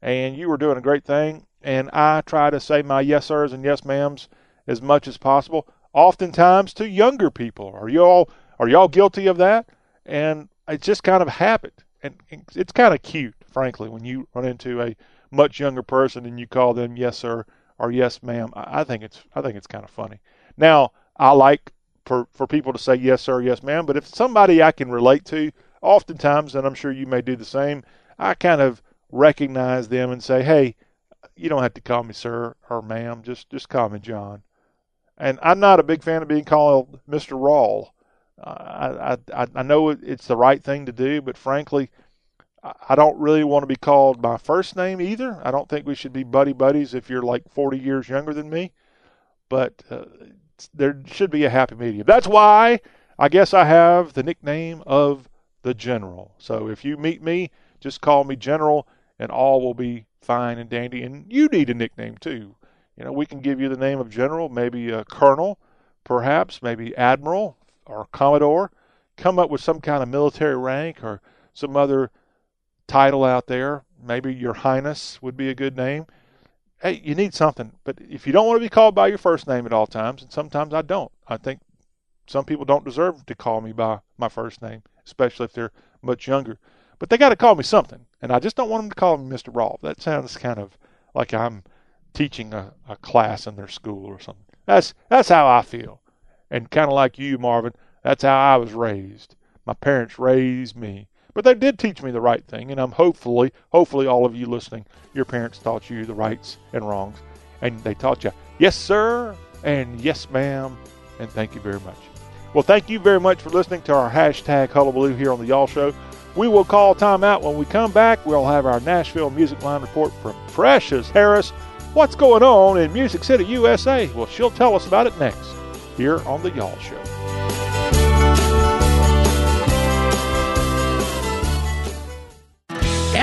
and you were doing a great thing. And I try to say my yes sirs and yes ma'ams as much as possible, oftentimes to younger people. Are y'all are y'all guilty of that? And it's just kind of habit, and it's kind of cute, frankly, when you run into a much younger person and you call them yes sir or yes ma'am. I think it's I think it's kind of funny. Now I like for, for people to say yes, sir, yes, ma'am. But if somebody I can relate to, oftentimes, and I'm sure you may do the same, I kind of recognize them and say, hey, you don't have to call me sir or ma'am. Just just call me John. And I'm not a big fan of being called Mr. Rawl. I, I, I know it's the right thing to do, but frankly, I don't really want to be called my first name either. I don't think we should be buddy buddies if you're like 40 years younger than me. But uh, there should be a happy medium. That's why I guess I have the nickname of the General. So if you meet me, just call me General, and all will be fine and dandy. And you need a nickname too. You know, we can give you the name of General, maybe a Colonel, perhaps, maybe Admiral or Commodore. Come up with some kind of military rank or some other title out there. Maybe Your Highness would be a good name. Hey, you need something. But if you don't want to be called by your first name at all times, and sometimes I don't, I think some people don't deserve to call me by my first name, especially if they're much younger. But they got to call me something, and I just don't want them to call me Mr. Rawl. That sounds kind of like I'm teaching a, a class in their school or something. That's that's how I feel, and kind of like you, Marvin. That's how I was raised. My parents raised me, but they did teach me the right thing, and I'm hopefully, hopefully, all of you listening, your parents taught you the rights and wrongs, and they taught you yes, sir, and yes, ma'am, and thank you very much. Well, thank you very much for listening to our hashtag Hullabaloo here on the Y'all Show. We will call time out when we come back. We'll have our Nashville Music Line report from Precious Harris. What's going on in Music City, USA? Well, she'll tell us about it next here on the Y'all Show.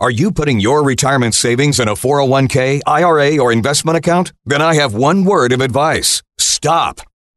Are you putting your retirement savings in a 401k, IRA, or investment account? Then I have one word of advice stop.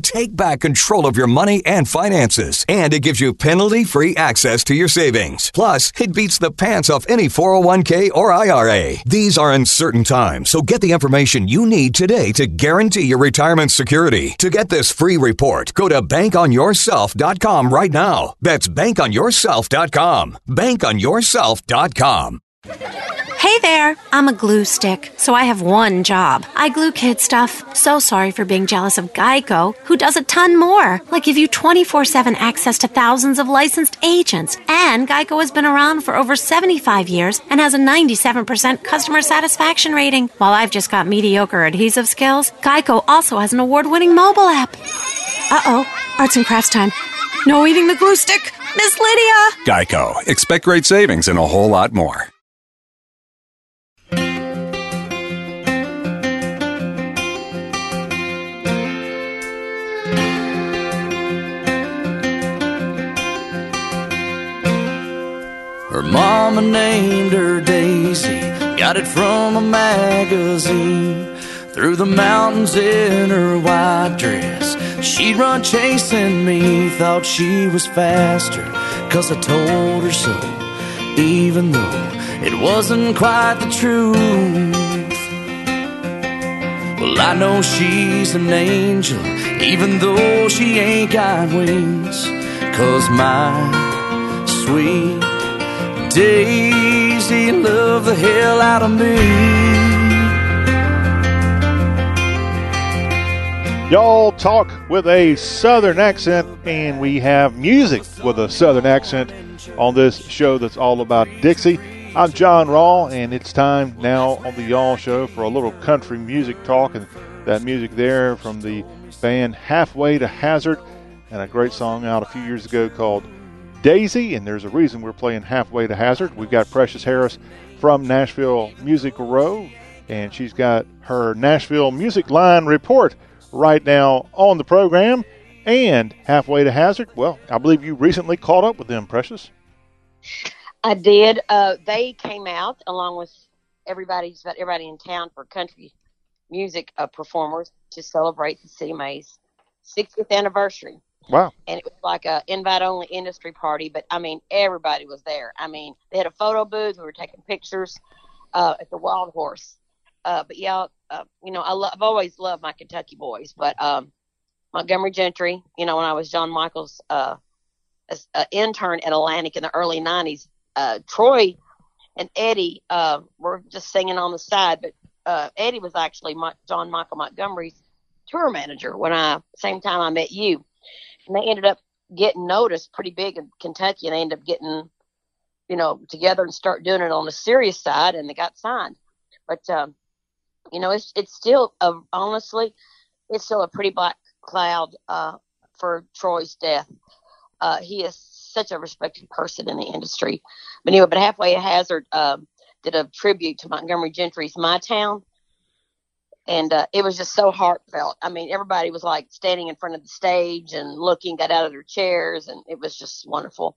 take back control of your money and finances, and it gives you penalty free access to your savings. Plus, it beats the pants off any 401k or IRA. These are uncertain times, so get the information you need today to guarantee your retirement security. To get this free report, go to bankonyourself.com right now. That's bankonyourself.com. Bankonyourself.com. Hey there, I'm a glue stick, so I have one job. I glue kid stuff. So sorry for being jealous of Geico, who does a ton more, like give you 24 7 access to thousands of licensed agents. And Geico has been around for over 75 years and has a 97% customer satisfaction rating. While I've just got mediocre adhesive skills, Geico also has an award winning mobile app. Uh oh, arts and crafts time. No eating the glue stick, Miss Lydia! Geico. Expect great savings and a whole lot more. Her mama named her Daisy, got it from a magazine. Through the mountains in her white dress, she'd run chasing me. Thought she was faster, cause I told her so. Even though it wasn't quite the truth. Well, I know she's an angel, even though she ain't got wings. Cause my sweet Daisy loved the hell out of me. Y'all talk with a southern accent, and we have music with a southern accent on this show that's all about Dixie. I'm John Rawl, and it's time now on the Y'all Show for a little country music talk, and that music there from the band Halfway to Hazard and a great song out a few years ago called Daisy. And there's a reason we're playing Halfway to Hazard. We've got Precious Harris from Nashville Music Row, and she's got her Nashville Music Line report right now on the program. And Halfway to Hazard, well, I believe you recently caught up with them, Precious. I did. Uh, they came out along with everybody's everybody in town for country music uh, performers to celebrate the CMA's 60th anniversary. Wow. And it was like a invite only industry party, but I mean everybody was there. I mean they had a photo booth. We were taking pictures uh, at the Wild Horse. Uh, but yeah, uh, you know I lo- I've always loved my Kentucky boys, but um, Montgomery Gentry. You know when I was John Michael's uh, as, uh, intern at Atlantic in the early '90s, uh, Troy and Eddie uh, were just singing on the side, but uh, Eddie was actually my, John Michael Montgomery's tour manager when I same time I met you, and they ended up getting noticed pretty big in Kentucky, and they ended up getting you know together and start doing it on the serious side, and they got signed. But um, you know, it's it's still a, honestly, it's still a pretty black cloud uh, for Troy's death. Uh, he is such a respected person in the industry. But anyway, but halfway hazard um, did a tribute to Montgomery Gentry's My Town. And uh, it was just so heartfelt. I mean, everybody was like standing in front of the stage and looking, got out of their chairs, and it was just wonderful.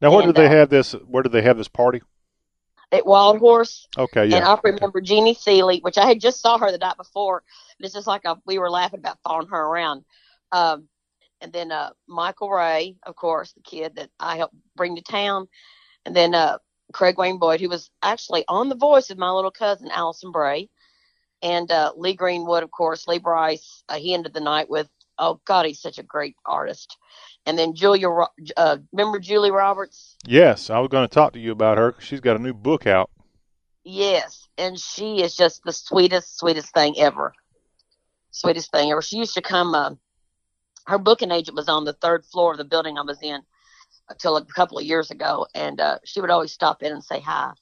Now, where and, did they uh, have this? Where did they have this party? At Wild Horse. Okay, yeah. And I remember okay. Jeannie Seely, which I had just saw her the night before. It's just like a, we were laughing about following her around. Um, and then uh, Michael Ray, of course, the kid that I helped bring to town, and then uh, Craig Wayne Boyd, who was actually on The Voice with my little cousin Allison Bray, and uh, Lee Greenwood, of course, Lee Brice. Uh, he ended the night with, oh God, he's such a great artist. And then Julia, uh, remember Julie Roberts? Yes, I was going to talk to you about her. She's got a new book out. Yes, and she is just the sweetest, sweetest thing ever. Sweetest thing ever. She used to come. Uh, her booking agent was on the third floor of the building I was in until a couple of years ago, and uh, she would always stop in and say hi.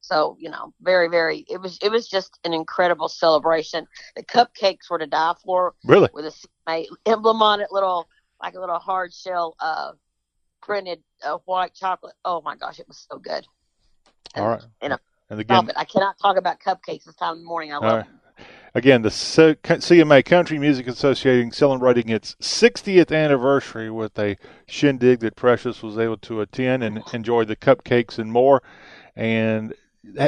So you know, very, very. It was it was just an incredible celebration. The cupcakes were to die for. Really, with a CMA emblem on it, little like a little hard shell uh, printed uh, white chocolate. Oh my gosh, it was so good. And, All right. You know, and again, I cannot talk about cupcakes this time in the morning. I love right. Again, the CMA Country Music Association celebrating its 60th anniversary with a shindig that Precious was able to attend and enjoy the cupcakes and more. And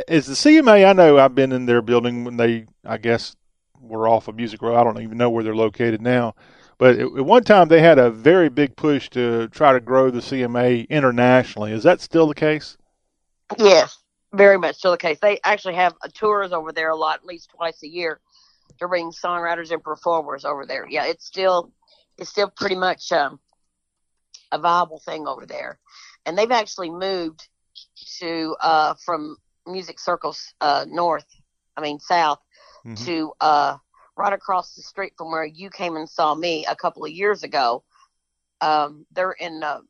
as the CMA, I know I've been in their building when they, I guess, were off of Music Row. I don't even know where they're located now. But at one time, they had a very big push to try to grow the CMA internationally. Is that still the case? Yes, very much still the case. They actually have tours over there a lot, at least twice a year to bring songwriters and performers over there. Yeah, it's still it's still pretty much um, a viable thing over there, and they've actually moved to uh, from music circles uh, north, I mean south, mm-hmm. to uh, right across the street from where you came and saw me a couple of years ago. Um, they're in uh,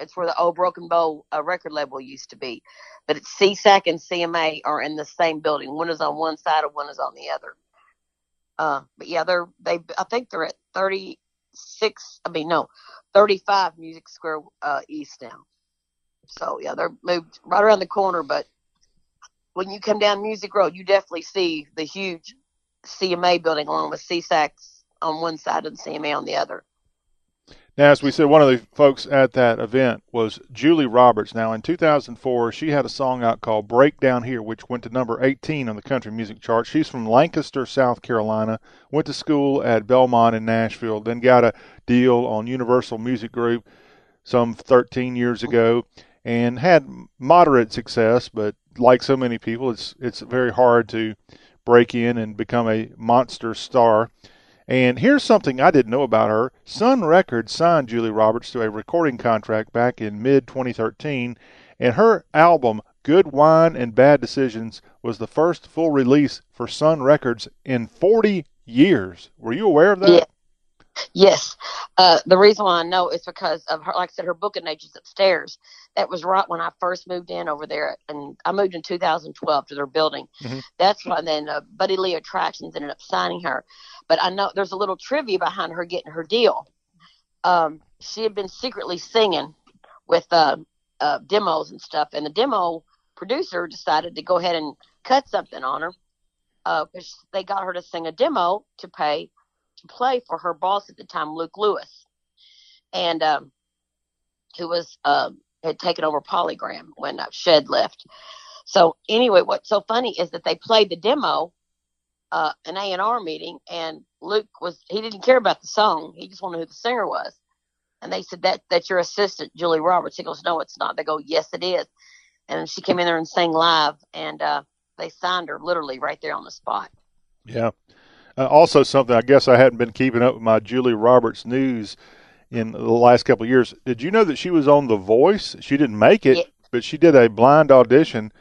it's where the old Broken Bow uh, record label used to be, but it's SESAC and CMA are in the same building. One is on one side, and one is on the other. Uh, but yeah, they're they. I think they're at thirty six. I mean, no, thirty five Music Square uh, East now. So yeah, they're moved right around the corner. But when you come down Music Row, you definitely see the huge CMA building along with SESACs on one side and CMA on the other. Now, as we said, one of the folks at that event was Julie Roberts. Now, in 2004, she had a song out called Break Down Here, which went to number 18 on the country music chart. She's from Lancaster, South Carolina, went to school at Belmont in Nashville, then got a deal on Universal Music Group some 13 years ago and had moderate success, but like so many people, it's, it's very hard to break in and become a monster star. And here's something I didn't know about her. Sun Records signed Julie Roberts to a recording contract back in mid 2013, and her album, Good Wine and Bad Decisions, was the first full release for Sun Records in 40 years. Were you aware of that? Yeah. Yes. Uh, the reason why I know is because of her, like I said, her booking agent's upstairs. That was right when I first moved in over there, and I moved in 2012 to their building. Mm-hmm. That's when then uh, Buddy Lee Attractions ended up signing her. But I know there's a little trivia behind her getting her deal. Um, she had been secretly singing with uh, uh, demos and stuff, and the demo producer decided to go ahead and cut something on her because they got her to sing a demo to pay to play for her boss at the time, Luke Lewis, and um, who was um, had taken over Polygram when uh, Shedd left. So anyway, what's so funny is that they played the demo, uh, an A and R meeting, and Luke was he didn't care about the song, he just wanted who the singer was, and they said that that's your assistant Julie Roberts. He goes, no, it's not. They go, yes, it is, and she came in there and sang live, and uh, they signed her literally right there on the spot. Yeah. Uh, also, something I guess I hadn't been keeping up with my Julie Roberts news in the last couple of years. Did you know that she was on The Voice? She didn't make it, Yeah. but she did a blind audition,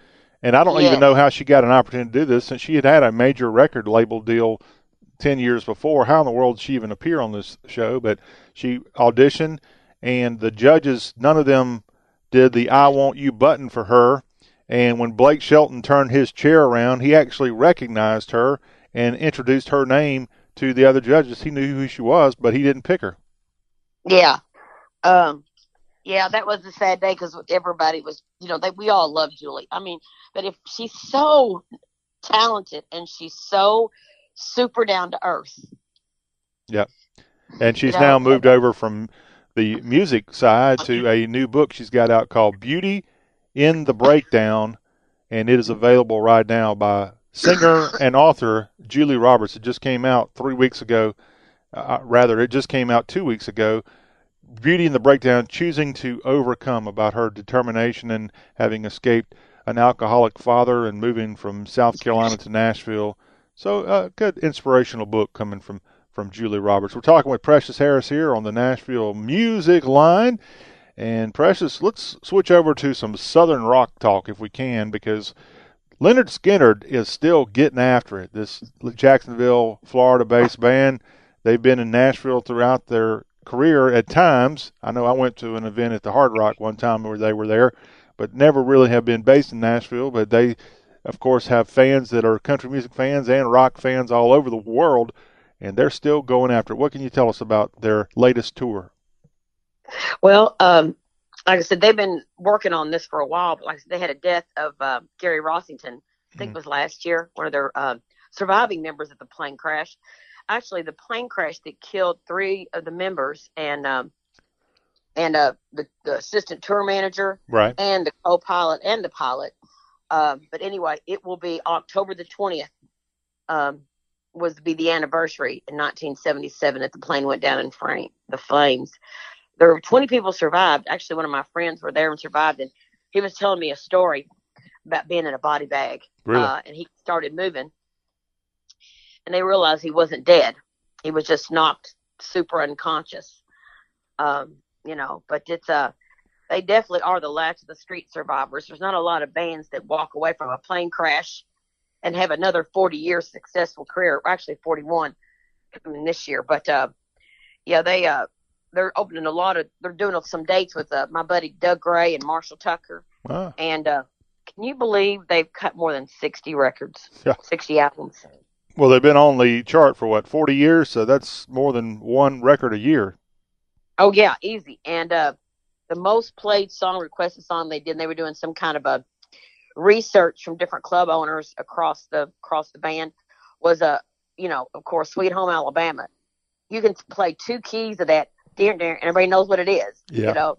and I don't Yeah. even know how she got an opportunity to do this since she had had a major record label deal ten years before. How in the world did she even appear on this show? But she auditioned, and the judges, none of them did the "I want you" button for her. And when Blake Shelton turned his chair around, he actually recognized her and introduced her name to the other judges. He knew who she was, but he didn't pick her. Yeah. Um, yeah, that was a sad day because everybody was, you know, they, we all love Julie. I mean, but if she's so talented and she's so super down to earth, Yeah. And she's You now moved over from the music side to a new book she's got out called Beauty in the Breakdown, and it is available right now by singer and author Julie Roberts. It just came out three weeks ago. Uh, rather, it just came out two weeks ago. Beauty in the Breakdown, choosing to overcome about her determination and having escaped an alcoholic father and moving from South Carolina to Nashville. So, uh, good inspirational book coming from from Julie Roberts. We're talking with Precious Harris here on the Nashville Music Line. And Precious, let's switch over to some Southern rock talk if we can, because Lynyrd Skynyrd is still getting after it. This Jacksonville, Florida based band, they've been in Nashville throughout their career at times. I know I went to an event at the Hard Rock one time where they were there, but never really have been based in Nashville. But they, of course, have fans that are country music fans and rock fans all over the world, and they're still going after it. What can you tell us about their latest tour? Well, um, like I said, they've been working on this for a while. But like I said, they had a death of uh, Gary Rossington. I think it was last year. One of their uh, surviving members of the plane crash. Actually, the plane crash that killed three of the members and um, and uh, the, the assistant tour manager Right. and the co-pilot and the pilot. Um, but anyway, it will be October the twentieth. Um, was to be the anniversary in 1977 that the plane went down in frame, the flames. There were 20 people survived. Actually, one of my friends were there and survived, and he was telling me a story about being in a body bag. Really? Uh, and he started moving, and they realized he wasn't dead. He was just knocked super unconscious. Um, you know, but it's uh they definitely are the last of the street survivors. There's not a lot of bands that walk away from a plane crash and have another 40 years successful career. Actually, 41 coming this year. But uh, yeah, they uh they're opening a lot of they're doing some dates with uh, my buddy Doug Gray and Marshall Tucker. Ah. And uh, can you believe they've cut more than 60 records, Yeah. 60 albums? Well, they've been on the chart for what, 40 years? So that's more than one record a year. Oh yeah, easy. And uh, the most played song, requested song they did, and they were doing some kind of a research from different club owners across the across the band was a you know of course Sweet Home Alabama. You can play two keys of that, and everybody knows what it is. Yeah. You know.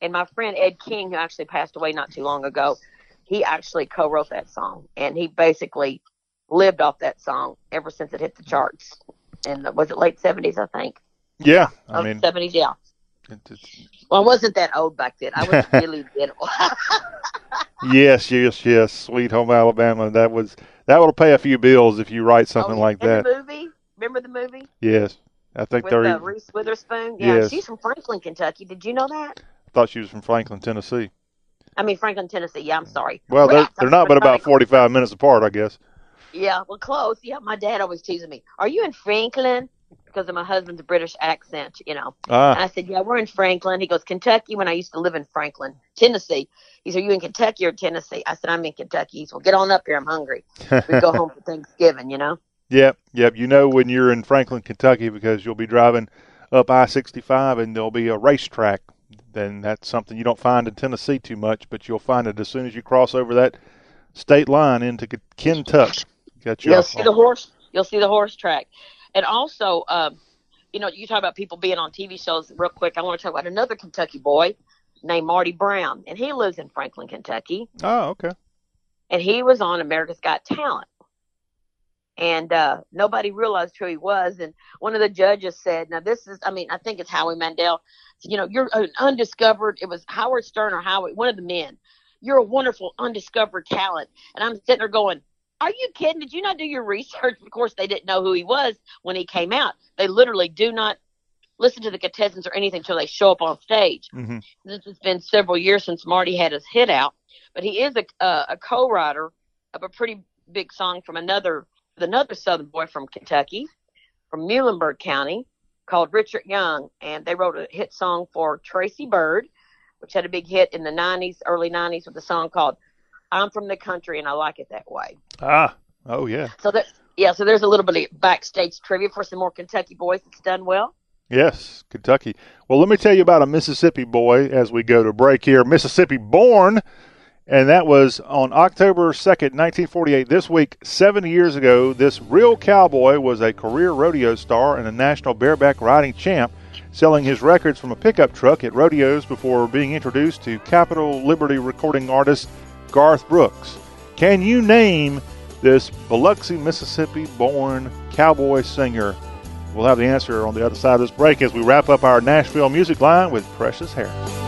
And my friend Ed King, who actually passed away not too long ago, he actually co-wrote that song, and he basically lived off that song ever since it hit the charts. And was it late seventies? I think. Yeah. I Of mean, seventies, yeah. it- Well, I wasn't that old back then. I was (laughs) really little. (laughs) yes, yes, yes. Sweet Home Alabama. That was that will pay a few bills if you write something Oh, like that. The movie, remember the movie Yes. I think with they're. uh, Reese Witherspoon? Yeah, Yes. she's from Franklin, Kentucky. Did you know that? I thought she was from Franklin, Tennessee. I mean Franklin, Tennessee. Yeah, I'm sorry. Well, they're they're not but about 45 minutes apart, I guess. Yeah, well, close. Yeah, my dad always teasing me. Are you in Franklin? because of my husband's British accent, you know. Ah. And I said, yeah, we're in Franklin. He goes, Kentucky, when I used to live in Franklin, Tennessee. He said, Are you in Kentucky or Tennessee? I said, I'm in Kentucky. He said, well, get on up here. I'm hungry. We go home for Thanksgiving, you know. (laughs) Yep, yep. You know when you're in Franklin, Kentucky, because you'll be driving up I-65 and there'll be a racetrack. Then that's something you don't find in Tennessee too much, but you'll find it as soon as you cross over that state line into Kentucky. Got you You'll see the horse. You'll see the horse track, and also, um, you know, you talk about people being on TV shows. Real quick, I want to talk about another Kentucky boy named Marty Brown, and he lives in Franklin, Kentucky, Oh, okay. and he was on America's Got Talent. And uh, nobody realized who he was. And one of the judges said, "Now this is, I mean, I think it's Howie Mandel. You know, you're an undiscovered. It was Howard Stern or Howie, one of the men. You're a wonderful undiscovered talent." And I'm sitting there going, are you kidding? Did you not do your research? Of course, they didn't know who he was when he came out. They literally do not listen to the contestants or anything until they show up on stage. Mm-hmm. This has been several years since Marty had his hit out, but he is a uh, a co-writer of a pretty big song from another another Southern boy from Kentucky, from Muhlenberg County, called Richard Young, and they wrote a hit song for Tracy Byrd, which had a big hit in the '90s, early '90s, with a song called "I'm from the Country and I Like It That Way." Ah, oh yeah. So that yeah, so there's a little bit of backstage trivia for some more Kentucky boys that's done well. Yes, Kentucky. Well, let me tell you about a Mississippi boy as we go to break here. Mississippi born, and that was on October 2nd, 1948. This week, 70 years ago, this real cowboy was a career rodeo star and a national bareback riding champ, selling his records from a pickup truck at rodeos before being introduced to Capitol Liberty recording artist Garth Brooks. Can you name this Biloxi, Mississippi born cowboy singer? We'll have the answer on the other side of this break as we wrap up our Nashville music line with Precious Harris.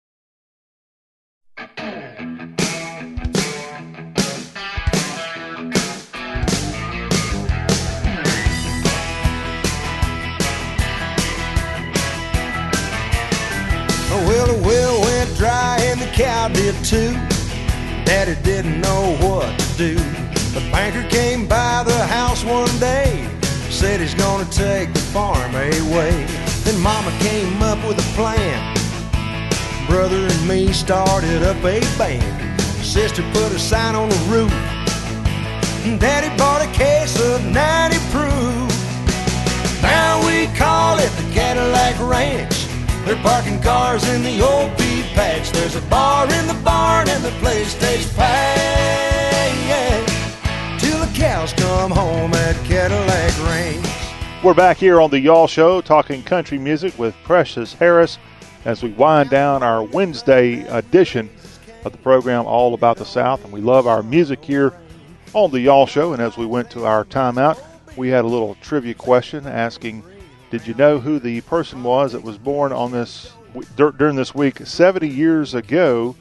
The well went dry and the cow did too. Daddy didn't know what to do. The banker came by the house one day, said he's gonna take the farm away. Then Mama came up with a plan. Brother and me started up a band. Sister put a sign on the roof. Daddy bought a case of 90 proof. Now we call it the Cadillac Ranch. They're parking cars in the old pea patch. There's a bar in the barn and the place stays packed. Till the cows come home at Cadillac Ranch. We're back here on the Y'all Show talking country music with Precious Harris as we wind down our Wednesday edition of the program all about the South. And we love our music here on the Y'all Show. And as we went to our timeout, we had a little trivia question asking, did you know who the person was that was born on this during this week 70 years ago?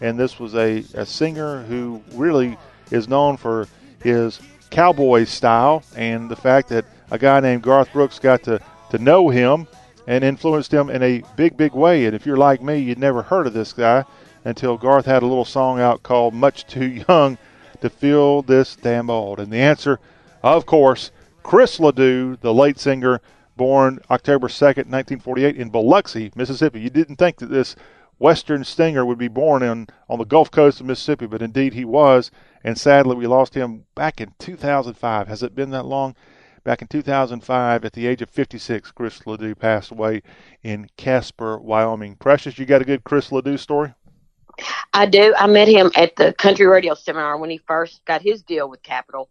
And this was a, a singer who really is known for his cowboy style and the fact that a guy named Garth Brooks got to, to know him and influenced him in a big, big way. And if you're like me, you'd never heard of this guy until Garth had a little song out called Much Too Young to Feel This Damn Old. And the answer, of course, Chris Ledoux, the late singer, born October 2nd, 1948, in Biloxi, Mississippi. You didn't think that this Western Stinger would be born in on the Gulf Coast of Mississippi, but indeed he was. And sadly, we lost him back in 2005. Has it been that long? Back in 2005, at the age of 56, Chris Ledoux passed away in Casper, Wyoming. Precious, you got a good Chris Ledoux story? I do. I met him at the country radio seminar when he first got his deal with Capitol,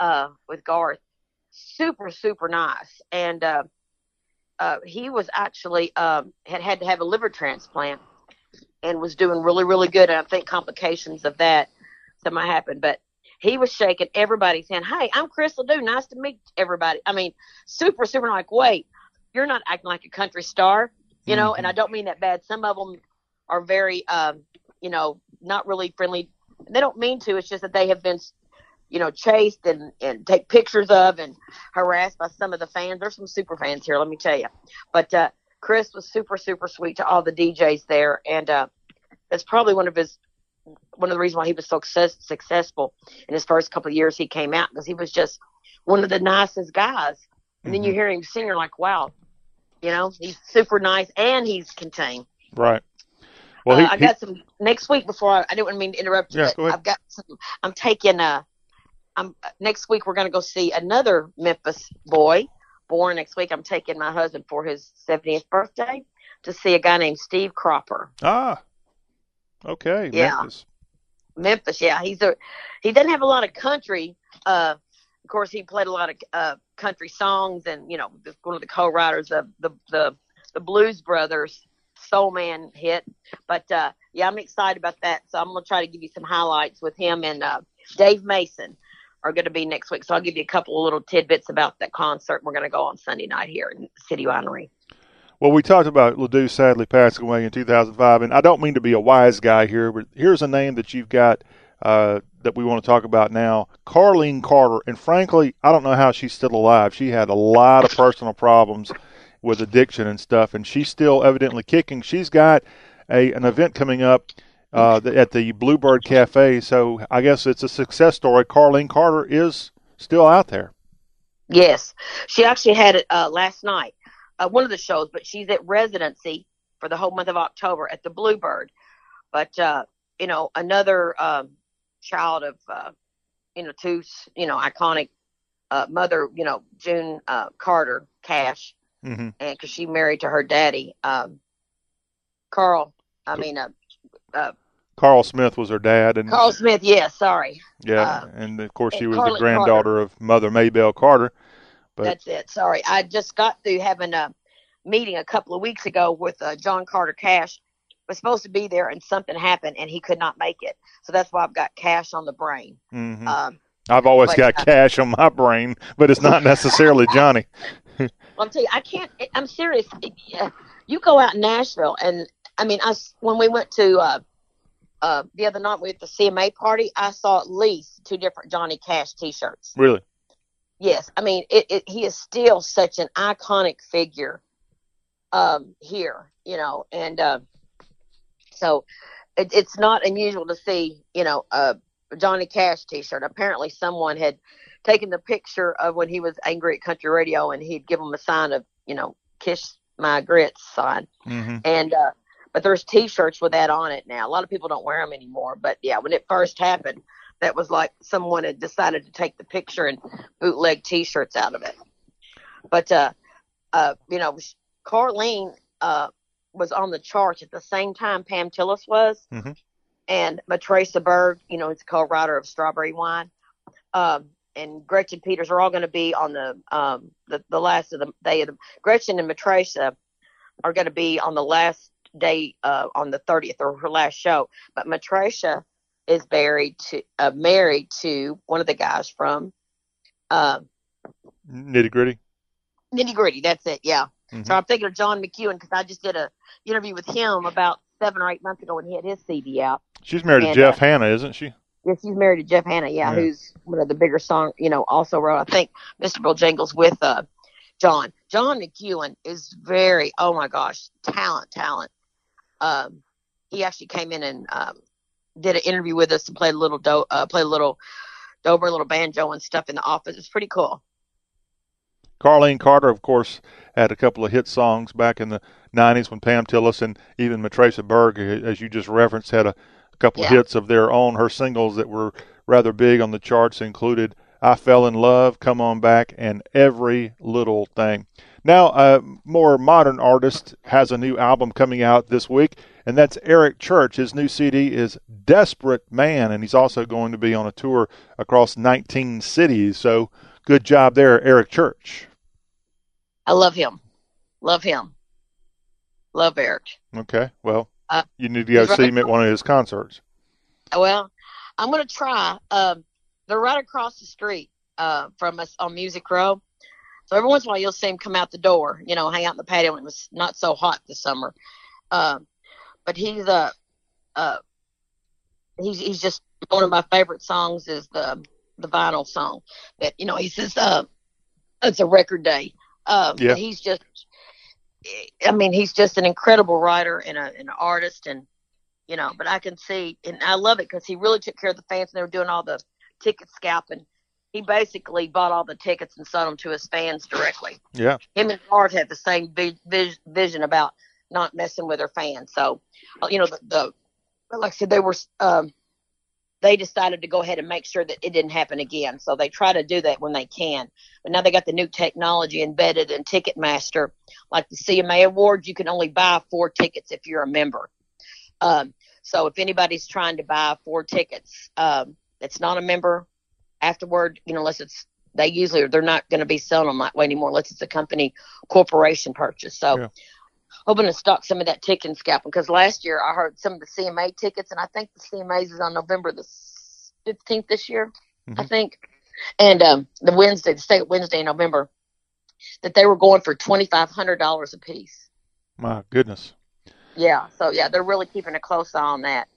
uh, with Garth. Super, super nice. And uh, uh, he was actually um, had had to have a liver transplant and was doing really, really good. And I think complications of that some might happen. But he was shaking everybody, saying, "Hey, I'm Chris LeDoux. Nice to meet everybody." I mean, super, super. Like, wait, you're not acting like a country star, you know. Mm-hmm. And I don't mean that bad. Some of them are very, um, you know, not really friendly. They don't mean to. It's just that they have been, you know, chased and and take pictures of and harassed by some of the fans. There's some super fans here, let me tell you. But uh, Chris was super, super sweet to all the DJs there, and uh, that's probably one of his one of the reasons why he was so success, successful in his first couple of years he came out because he was just one of the nicest guys. And mm-hmm. then you mm-hmm. hear him sing, you're like, wow, you know, he's super nice and he's contained. Right. Well, he, uh, I got he, some next week before I, I didn't mean to interrupt you. Yeah. I've got some. I'm taking uh, I'm next week. We're going to go see another Memphis boy born next week. I'm taking my husband for his 70th birthday to see a guy named Steve Cropper. Ah, Okay. Yeah. Memphis. Memphis. Yeah. He's a he doesn't have a lot of country. Uh, of course, he played a lot of uh, country songs, and you know, one of the co-writers of the the the Blues Brothers Soul Man hit. But uh, yeah, I'm excited about that. So I'm gonna try to give you some highlights with him and uh, Dave Mason are going to be next week. So I'll give you a couple of little tidbits about that concert. We're going to go on Sunday night here in City Winery. Well, we talked about LeDoux sadly passing away in 2005, and I don't mean to be a wise guy here, but here's a name that you've got uh, that we want to talk about now Carlene Carter. And frankly, I don't know how she's still alive. She had a lot of personal problems with addiction and stuff, and she's still evidently kicking. She's got a an event coming up uh, at the Bluebird Cafe, so I guess it's a success story. Carlene Carter is still out there. Yes, she actually had it uh, last night uh, one of the shows, but she's at residency for the whole month of October at the Bluebird. But uh, you know, another um, child of uh, you know two you know iconic uh, mother, you know June uh, Carter Cash, mm-hmm. and because she married to her daddy, um, Carl. I mean, uh, uh, Carl Smith was her dad, and Carl Smith. Yes, yeah, sorry. Yeah, uh, and of course she was the granddaughter Carter. of Mother Maybelle Carter. But That's it. Sorry, I just got through having a meeting a couple of weeks ago with uh, John Carter Cash. Was supposed to be there, and something happened, and he could not make it. So that's why I've got Cash on the brain. Mm-hmm. Um, I've always but, got uh, Cash on my brain, but it's not necessarily (laughs) Johnny. well, I'm telling you, I can't. I'm serious. You go out in Nashville, and I mean, I when we went to uh, the other night with the CMA party, I saw at least two different Johnny Cash T-shirts. Really? yes, I mean, it, it, he is still such an iconic figure um, here, you know, and uh, so it, it's not unusual to see, you know, a Johnny Cash T-shirt. Apparently, someone had taken the picture of when he was angry at country radio, and he'd give him a sign of, you know, kiss my grits sign, mm-hmm. and uh, but there's T-shirts with that on it now. A lot of people don't wear them anymore, but yeah, when it first happened, that was like someone had decided to take the picture and bootleg T-shirts out of it. But uh, uh, you know, Carlene uh, was on the charts at the same time Pam Tillis was, mm-hmm. and Matraca Berg, you know, it's a co-writer of Strawberry Wine, um, and Gretchen Peters are all going to be on the um, the the last of the day of the Gretchen and Matraca are going to be on the last day uh, on the 30th or her last show, but Matraca is married to uh, married to one of the guys from uh, Nitty Gritty. Nitty Gritty, that's it. Yeah. Mm-hmm. So I'm thinking of John McEuen because I just did a interview with him about seven or eight months ago when he had his CD out. She's married and, to Jeff uh, Hanna, isn't she? Yes, she's married to Jeff Hanna. Yeah, yeah, who's one of the bigger song. You know, also wrote I think Mr. Bojangles with uh, John. John McEuen is very oh my gosh talent talent. Um, he actually came in and um, did an interview with us and played a little do uh, played a little dobro, a little banjo and stuff in the office. It's pretty cool. Carlene Carter, of course, had a couple of hit songs back in the 90s when Pam Tillis and even Matraca Berg, as you just referenced, had a couple Yeah. of hits of their own. Her singles that were rather big on the charts included I Fell in Love, Come On Back, and Every Little Thing. Now, a more modern artist has a new album coming out this week, and that's Eric Church. His new CD is Desperate Man, and he's also going to be on a tour across 19 cities. So, good job there, Eric Church. I love him. Love him. Love Eric. Okay, well, Uh, you need to go see right- him at one of his concerts. Well, I'm gonna try. Um, they're right across the street uh, from us on Music Row. So every once in a while you'll see him come out the door, you know, hang out in the patio when it was not so hot this summer. Um, but he's uh, uh, he's he's just one of my favorite songs is the the vinyl song that you know he says uh, it's a record day. Um, Yeah. he's just, I mean, he's just an incredible writer and a, an artist and you know, but I can see, and I love it because he really took care of the fans and they were doing all the ticket scalping. He basically bought all the tickets and sold them to his fans directly. Yeah. Him and Bart had the same vi- vis- vision about not messing with their fans. So, uh, you know, the, the like I said, they were, um, they decided to go ahead and make sure that it didn't happen again. So they try to do that when they can. But now they got the new technology embedded in Ticketmaster. Like the CMA Awards, you can only buy four tickets if you're a member. Um, so if anybody's trying to buy four tickets um, that's not a member afterward, you know, unless it's they usually they're not going to be selling them that way anymore unless it's a company corporation purchase. So hoping to stock some of that ticket and scalping because last year I heard some of the CMA tickets and I think the CMAs is on November the fifteenth this year, I think, and um, the Wednesday, the state Wednesday in November, that they were going for twenty five hundred dollars a piece. My goodness. Yeah, so yeah, they're really keeping a close eye on that.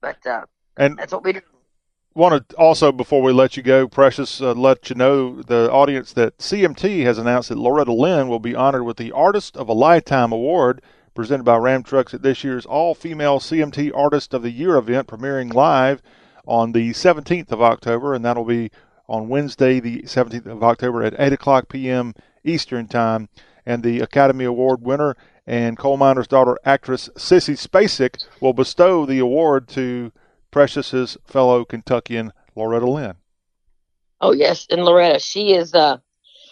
But uh, And that's what we do. Want to also, before we let you go, Precious, uh, let you know the audience that CMT has announced that Loretta Lynn will be honored with the Artist of a Lifetime Award presented by Ram Trucks at this year's All Female CMT Artist of the Year event, premiering live on the 17th of October, and that'll be on Wednesday, the 17th of October at 8 o'clock p.m. Eastern Time. And the Academy Award winner and coal miner's daughter actress Sissy Spacek will bestow the award to Precious's fellow Kentuckian Loretta Lynn. Oh yes, and Loretta, she is uh,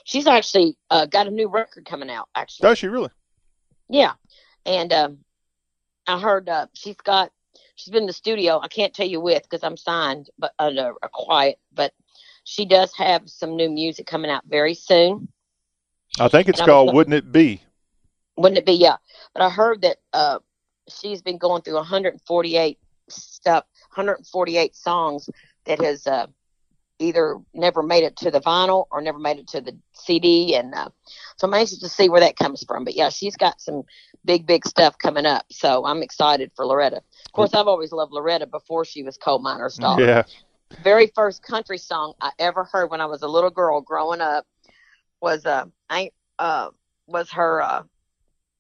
she's actually uh, got a new record coming out. Actually, Does she really? Yeah, and um, I heard uh, she's got she's been in the studio. I can't tell you with because I'm signed, but under a quiet. But she does have some new music coming out very soon. I think it's And called Wouldn't It Be? Wouldn't it be? Yeah, but I heard that uh, she's been going through 148 stuff, 148 songs that has uh, either never made it to the vinyl or never made it to the CD, and uh, so I'm anxious to see where that comes from. But yeah, she's got some big, big stuff coming up, so I'm excited for Loretta. Of course, I've always loved Loretta before she was Coal Miner's daughter Yeah. very first country song I ever heard when I was a little girl growing up was uh I uh was her uh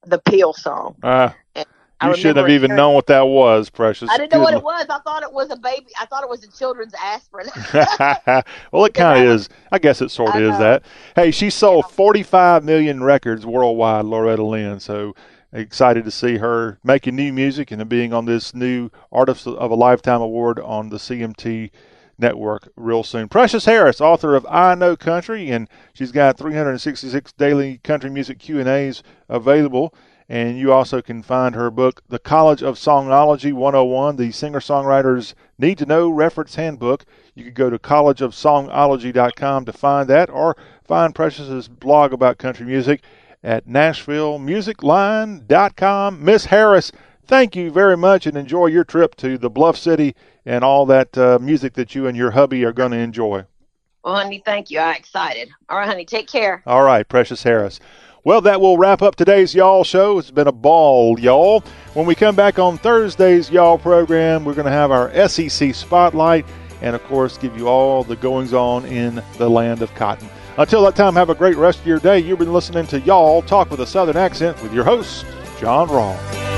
the Pill song. Uh, And you shouldn't have even known what that was, Precious. I didn't know what it was. I thought it was a baby. I thought it was a children's aspirin. (laughs) Well, it (laughs) kind of is. I guess it sort of is that. Hey, she sold 45 million records worldwide, Loretta Lynn. So excited to see her making new music and being on this new Artist of a Lifetime Award on the CMT network real soon. Precious Harris, author of I Know Country, and she's got 366 daily country music Q&As available. And you also can find her book, The College of Songology 101, the singer-songwriter's need to know reference handbook. You could go to collegeofsongology.com to find that or find Precious's blog about country music at nashvillemusicline.com. Miss Harris, thank you very much and enjoy your trip to the Bluff City and all that uh, music that you and your hubby are going to enjoy. well, honey, thank you. I'm excited. All right, honey, take care. All right, Precious Harris. Well, that will wrap up today's Y'all show. It's been a ball, y'all. When we come back on Thursday's Y'all program, we're going to have our SEC Spotlight and, of course, give you all the goings on in the land of cotton. Until that time, have a great rest of your day. You've been listening to Y'all Talk with a Southern Accent with your host, John Rawl.